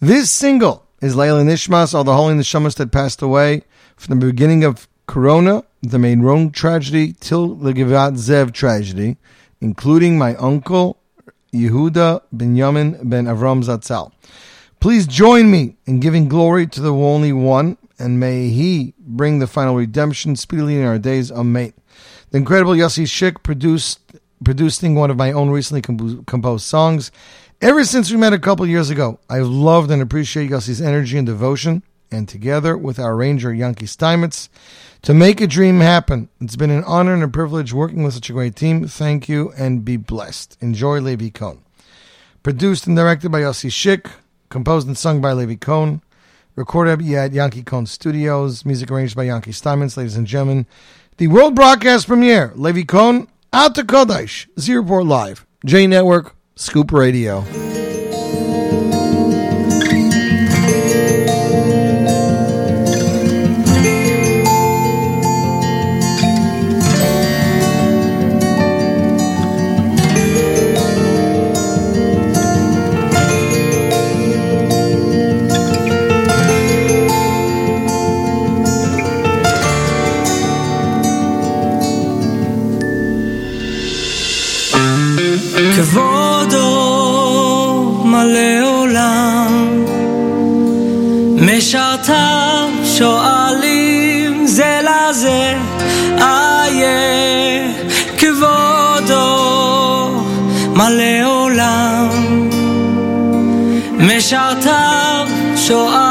This single is L'iluy Nishmas, all the holy neshamas that passed away from the beginning of Corona, the Meron tragedy, till the Givat Ze'ev tragedy, including my uncle Yehuda Benyamin ben Avram Zatzal. Please join me in giving glory to the only one, and may he bring the final redemption speedily in our days. Amen. The incredible Yossi Schick produced producing one of my own recently compo- composed songs. Ever since we met a couple years ago, I've loved and appreciated Yossi's energy and devotion, and together with our arranger Yankee Steinmetz, to make a dream happen. It's been an honor and a privilege working with such a great team. Thank you and be blessed. Enjoy Levi Cohn. Produced and directed by Yossi Schick, composed and sung by Levi Cohn, recorded at Yankee Cohn Studios, music arranged by Yankee Steinmetz, ladies and gentlemen. The world broadcast premiere, Levi Cohn, to Kodesh, Z Live, J Network, Scoop Radio. 小岛，说、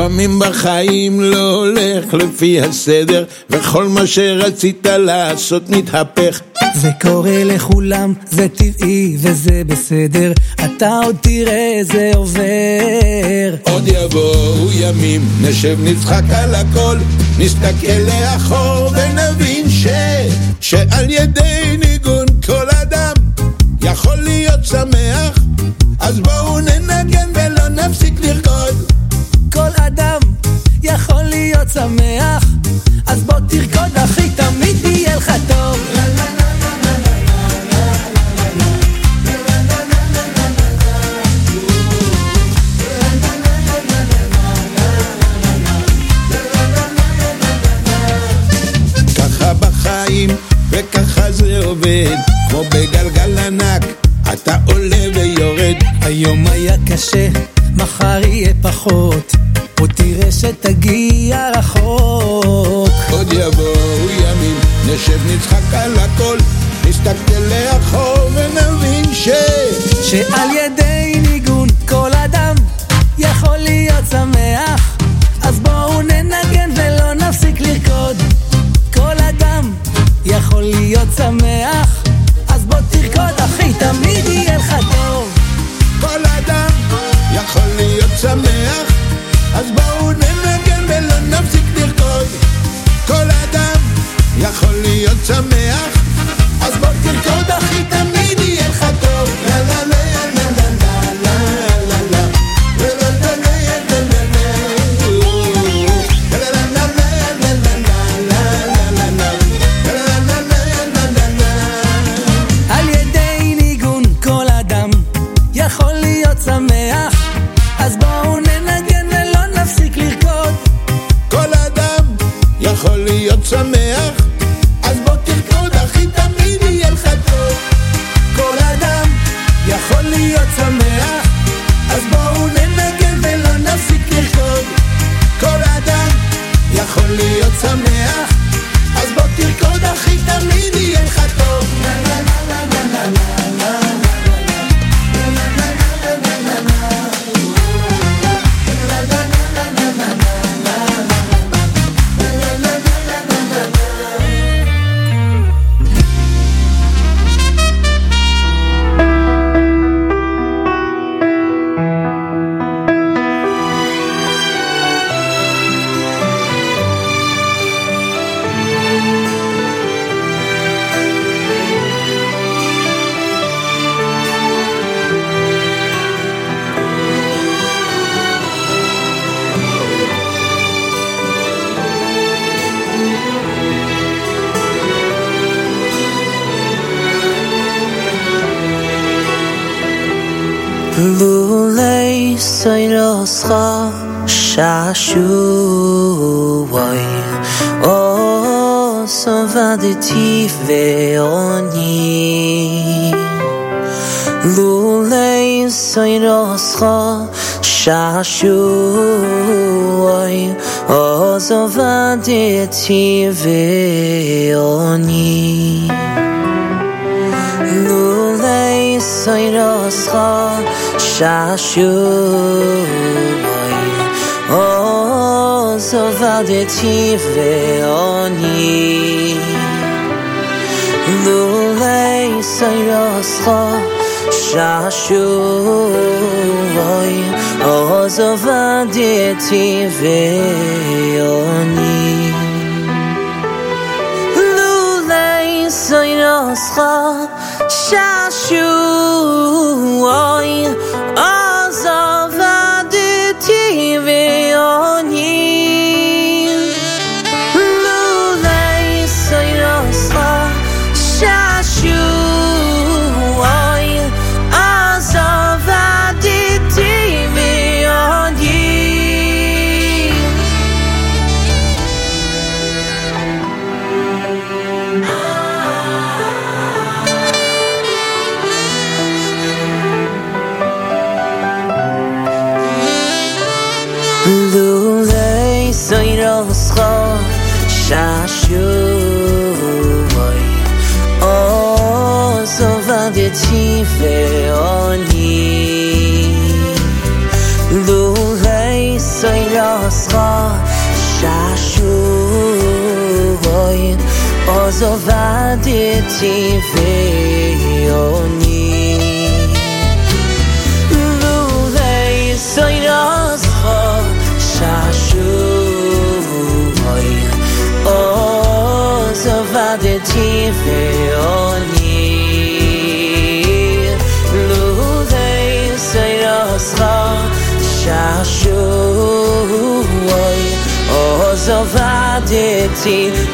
לפעמים בחיים לא הולך לפי הסדר, וכל מה שרצית לעשות מתהפך. זה קורה לכולם, זה טבעי וזה בסדר, אתה עוד תראה זה עובר. עוד יבואו ימים, נשב נצחק על הכל, נסתכל לאחור ונבין ש... שעל ידי ניגון כל אדם יכול להיות שמח, אז בואו להיות שמח, אז בוא תרקוד אחי, תמיד יהיה לך טוב. וככה זה עובד, כמו בגלגל ענק, אתה עולה ויורד. היום היה קשה, מחר יהיה פחות, עוד תראה שתגיע רחוק. עוד יבואו ימים, נשב נצחק על הכל, נסתכל לאחור ונבין ש... שעל ידי ניגון כל אדם יכול להיות שמח, אז בואו ננגן ולא נפסיק לרקוד. כל אדם יכול להיות שמח, אז בוא תרקוד אחי, תמיד יהיה לך טוב. כל אדם יכול להיות שמח, Chamei a وای آسا وده تیف ویانی لولی سای راسخا شاشوای آزا وده تیف ویانی لولی سای راسخا شاشوای sauveur des tyvéonies. Lulei sayosro shashuvoi, O sauveur des. ozovade ti veoni Luvei soy rosho shashuoi ozovade ti veoni Luvei soy rosho shashuoi ozovade ti veoni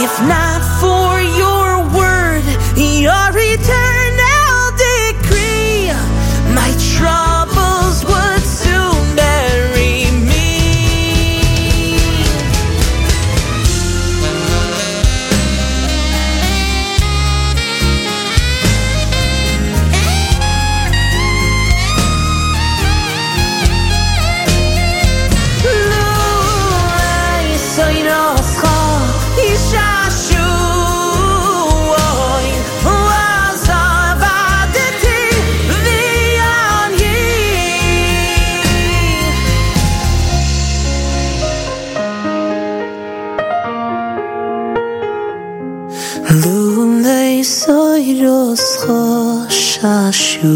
If not for your word, your eternal And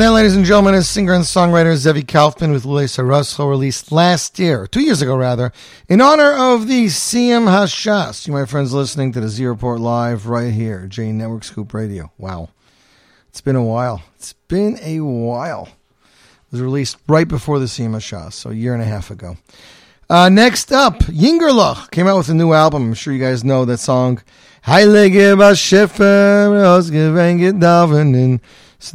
then, ladies and gentlemen, is singer and songwriter Zevi Kaufman with Lule Sarascho released last year, two years ago rather, in honor of the Siyum Hashas. You, my friends, listening to the Z Report Live right here, J Network Scoop Radio. Wow. It's been a while. It's been a while. It was released right before the Siyum Hashas, so a year and a half ago. Uh, next up, Yingerlach came out with a new album. I'm sure you guys know that song. So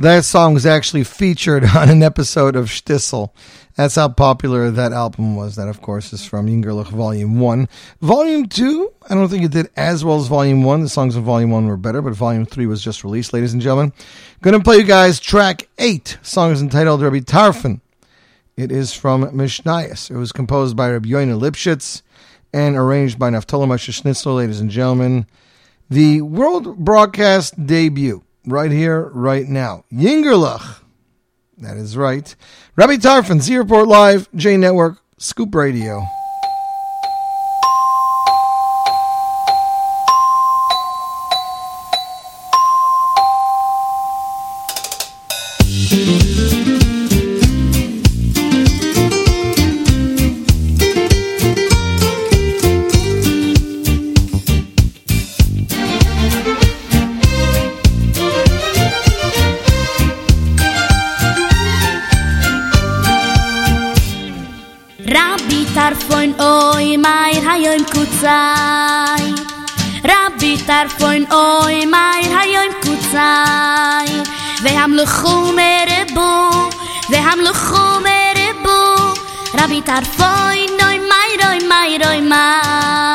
that song was actually featured on an episode of Shtisel. That's how popular that album was. That, of course, is from Yingerlach Volume 1. Volume 2, I don't think it did as well as Volume 1. The songs in Volume 1 were better, but Volume 3 was just released, ladies and gentlemen. Gonna play you guys track 8. Song is entitled Rabbi Tarfon. It is from Mishnayos. It was composed by Rabbi Yoina Lipschitz and arranged by Naftali Moshe Schnitzler, ladies and gentlemen. The world broadcast debut, right here, right now. Yingerlach. That is right. Rabbi Tarfon, Z Report Live, J Network, Scoop Radio. lechumere bu ve ham lechumere bu rabit arfoy noy mayroy mayroy mayroy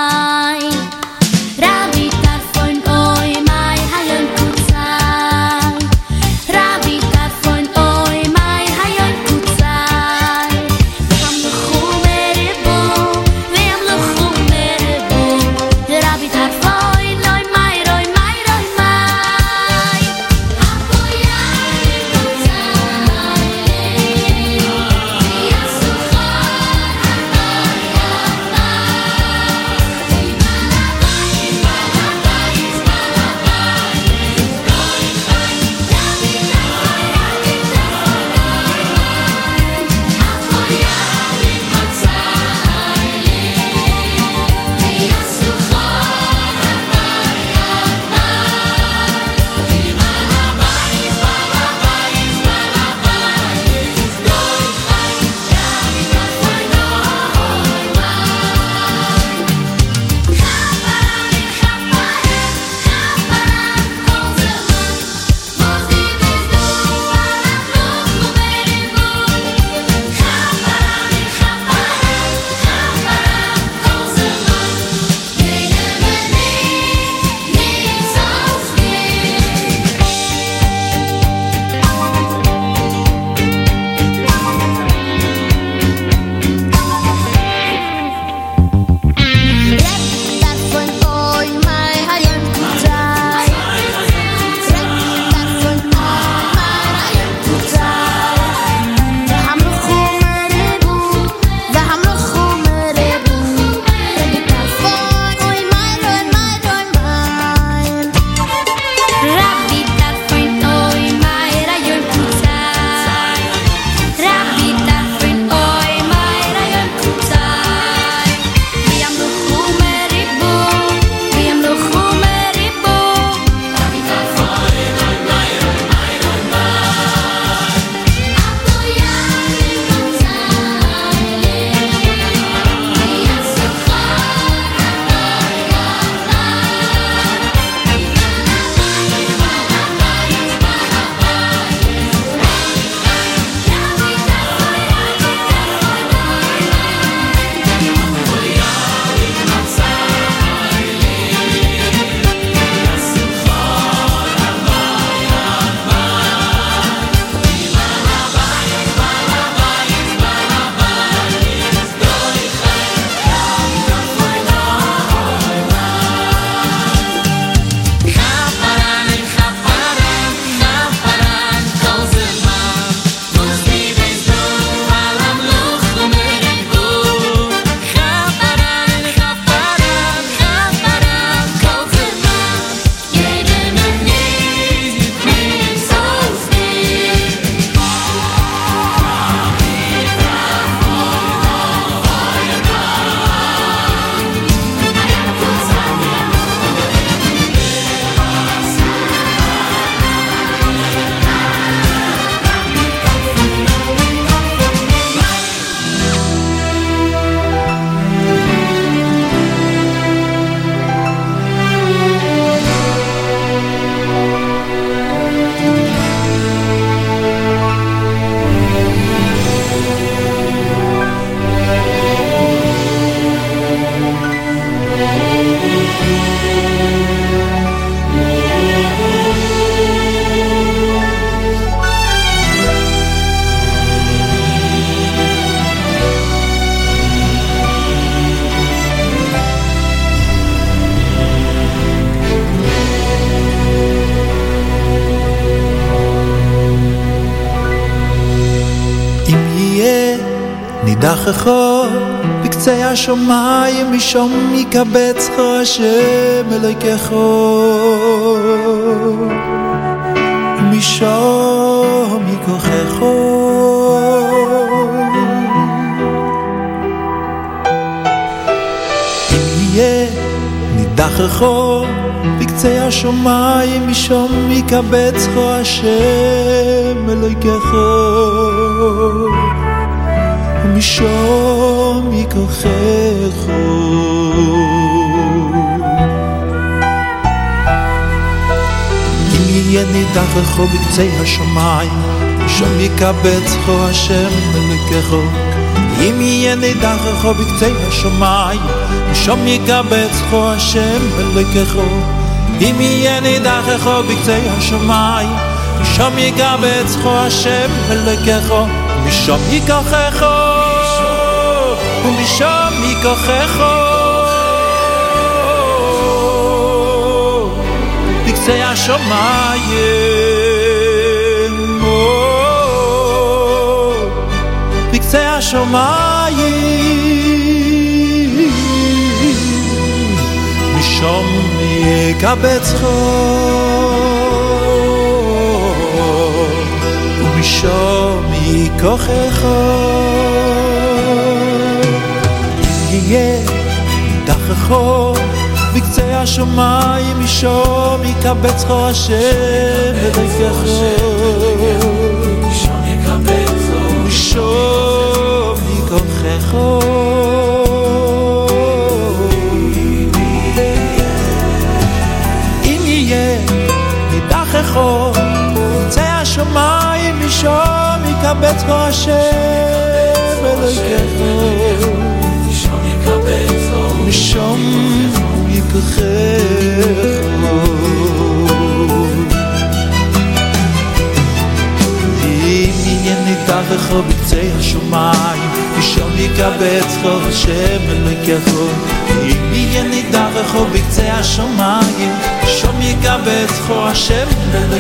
השמיים משום יקבצך השם אלוהיכךו משום יכוחךו אם יהיה נידחךו בקצה השמיים משום יקבצך השם אלוהיכךו ומשום מכוחךו. אם יהיה נידח לכו בקצה השמיים, שם יקבצכו השם מלכךו. אם יהיה נידח לכו בקצה השמיים, שם יקבצכו השם מלכךו. אם יהיה נידח לכו בקצה השמיים, שם יקבצכו השם מלכךו. משם ייקחךו ומשם ייקחך בקצה השמיים בקצה השמיים משם יקבצך ומשם ייקחך ומשם אהיה דח החור, בקצה השמיים אישום יקבץ חור השם בדרכך אישום חור אישום מכוחך אם יהיה איתך רחוב בקצה השמיים אישום יקבץ חור השם בדרכך משום יקחך דרך או בקצה השמיים, ושם יקבץ חור השם אל אם יהיה נידרך בקצה השמיים, שם יקבץ חור השם אל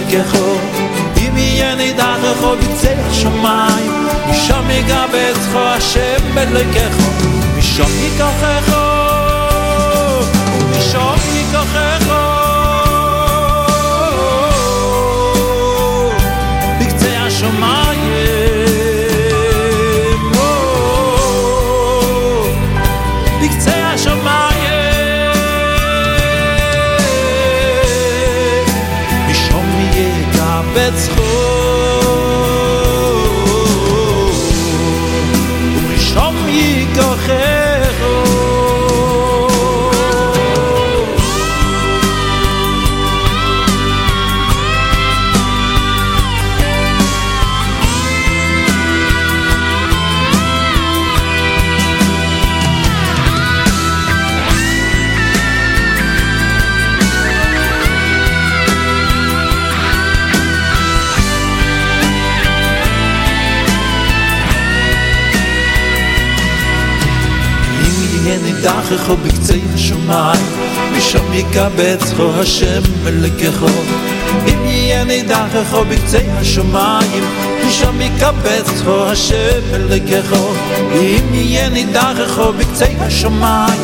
אם יהיה נידרך בקצה יקבץ השם משוק מכוחך, ומשוק מכוחך. בקצה השמיים לקחו בקצי השומן משום יקבץ חו השם ולקחו אם יהיה נידח לכו בקצי השמיים משום יקבץ חו השם ולקחו אם יהיה נידח לכו בקצי השמיים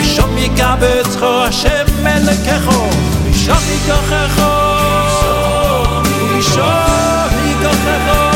משום יקבץ חו השם ולקחו משום יקבץ חו השם ולקחו משום יקבץ חו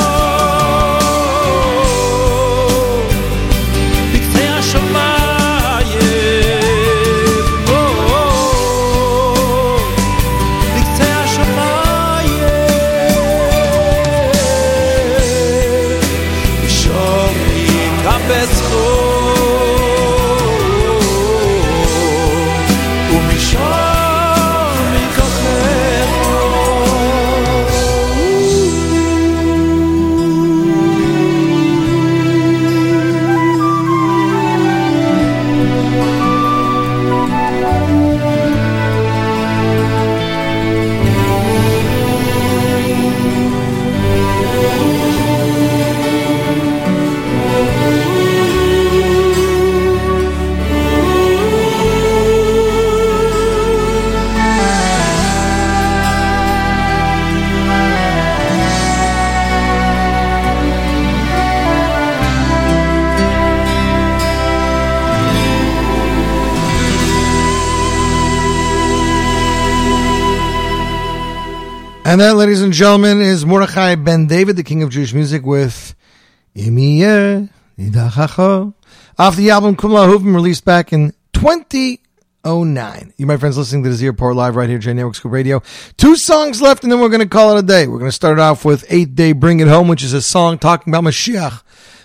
ladies and gentlemen, is Mordechai Ben David, the king of Jewish music, with Imiyeh Nidachacho, off the album Kumla Huvim, released back in 2009. You, my friends, listening to Z Report Live right here, J Network Scoop Radio. Two songs left, and then we're going to call it a day. We're going to start off with Eight Day Bring It Home, which is a song talking about Mashiach.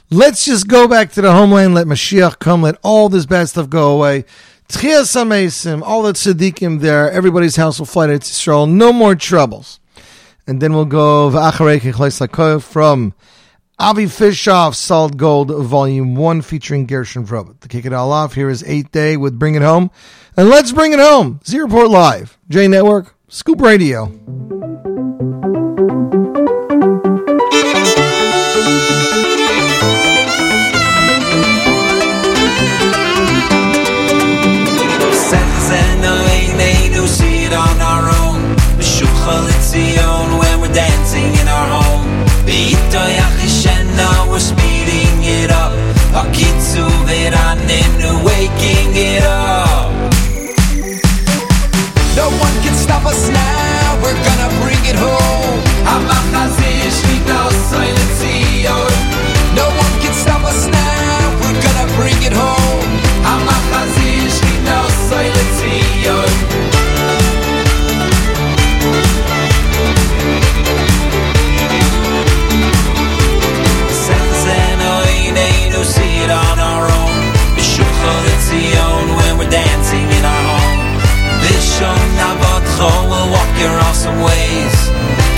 Let's just go back to the homeland, let Mashiach come, let all this bad stuff go away. HaMesim, all the tzaddikim there, everybody's house will fly to Israel, no more troubles. And then we'll go from Avi Fishoff, Solid Gold, Volume 1, featuring Gershon Veroba. To kick it all off, here is 8 Day with Bring It Home. And let's bring it home. Z Report Live, J Network, Scoop Radio. Stop us now, awesome ways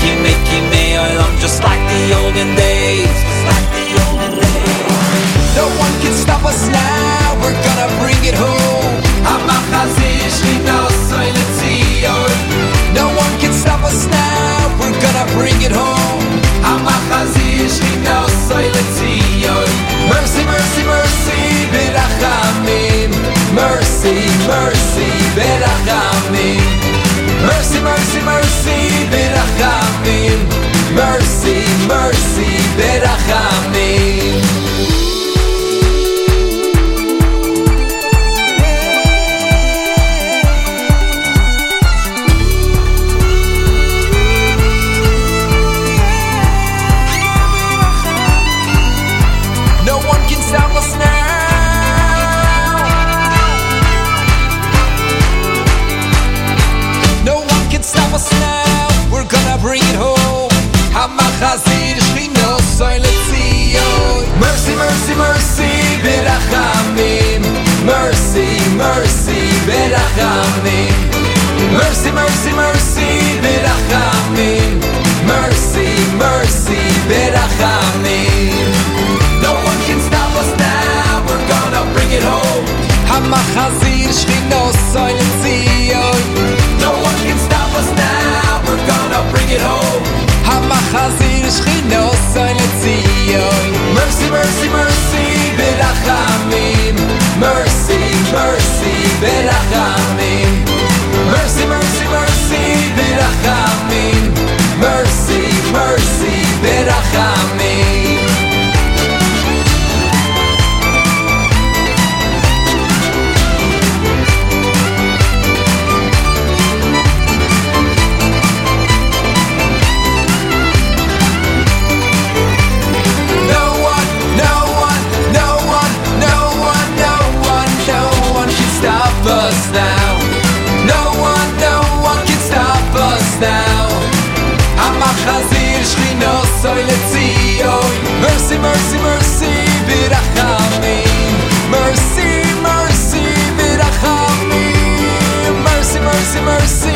Kime kime olam just like the olden days Just like the olden days No one can stop us now, we're gonna bring it home. No one can stop us now, we're gonna bring it home. Mercy, mercy, mercy, berachamim. Mercy, mercy, berachamim. Mercy, mercy, Mercy, mercy, berachamim. Mercy, mercy, mercy, berachamim. Mercy, mercy, berachamim. No one can stop us now. We're gonna bring it home. Hamachazir soy letzion. No one can stop us now. We're gonna bring it home. Hamachazir soy letzion. Mercy, mercy, mercy, berachamim. Mercy, mercy, soy letzion. Mercy, mercy, mercy, birachamim. Mercy, mercy, birachamim. Mercy, mercy, mercy,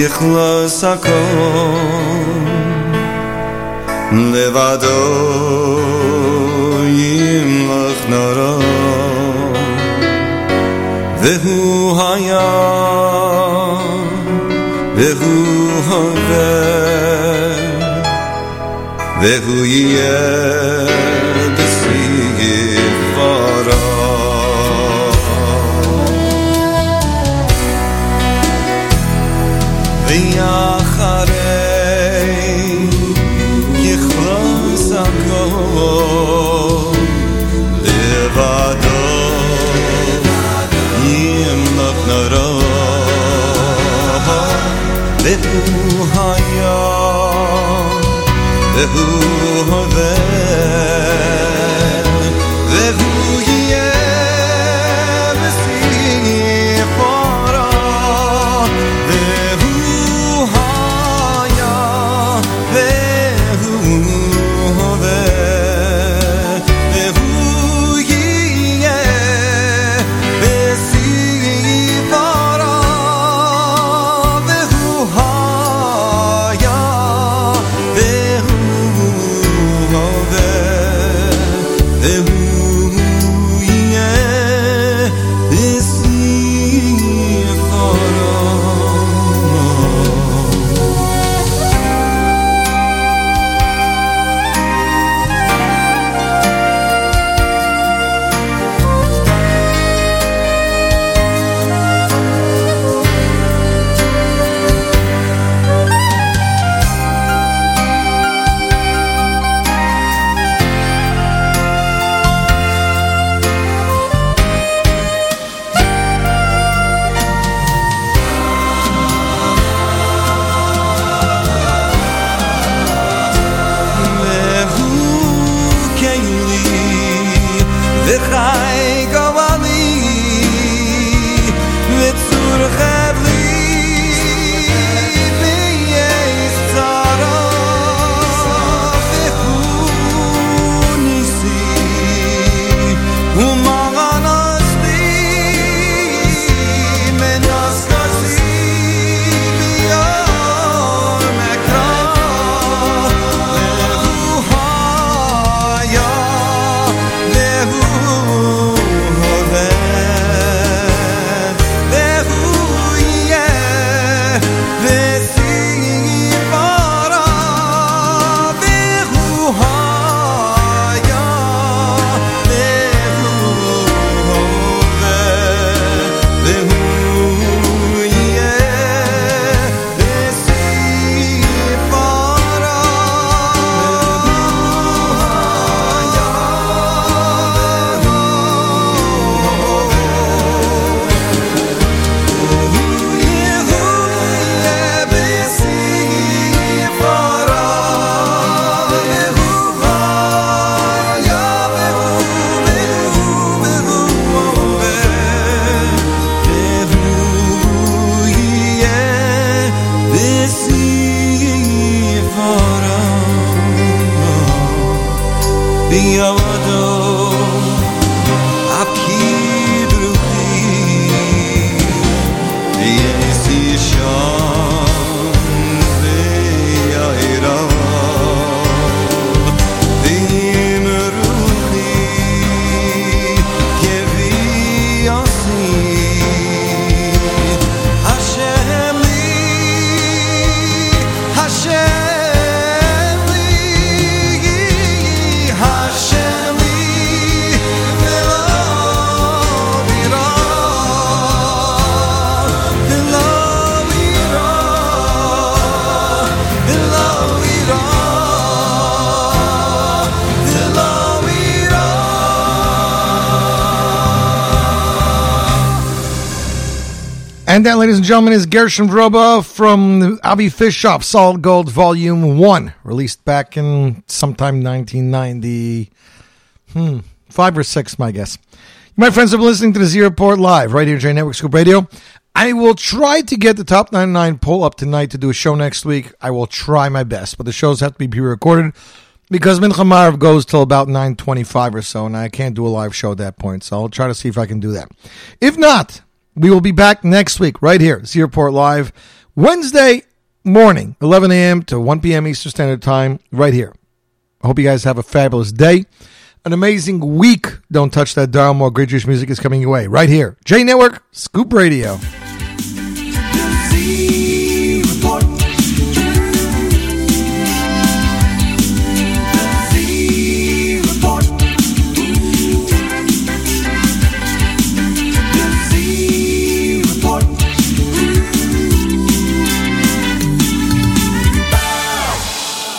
ככלוס הכל לבדו ימלך נורו והוא היה והוא הווה והוא יהיה And that, ladies and gentlemen, is Gershon Veroba from the Avi Fish Shop, Solid Gold Volume 1, released back in sometime 1990. Hmm, five or six, my guess. My friends have been listening to the Z Report live right here, J Network Scoop Radio. I will try to get the top 99 poll up tonight to do a show next week. I will try my best, but the shows have to be pre-recorded because Mincha Maariv goes till about 9.25 or so, and I can't do a live show at that point, so I'll try to see if I can do that. If not, We will be back next week right here, Z Report Live, Wednesday morning, 11 a.m. to 1 p.m. Eastern Standard Time, right here. I hope you guys have a fabulous day, an amazing week. Don't touch that dial. More great Jewish music is coming your way right here. J Network, Scoop Radio.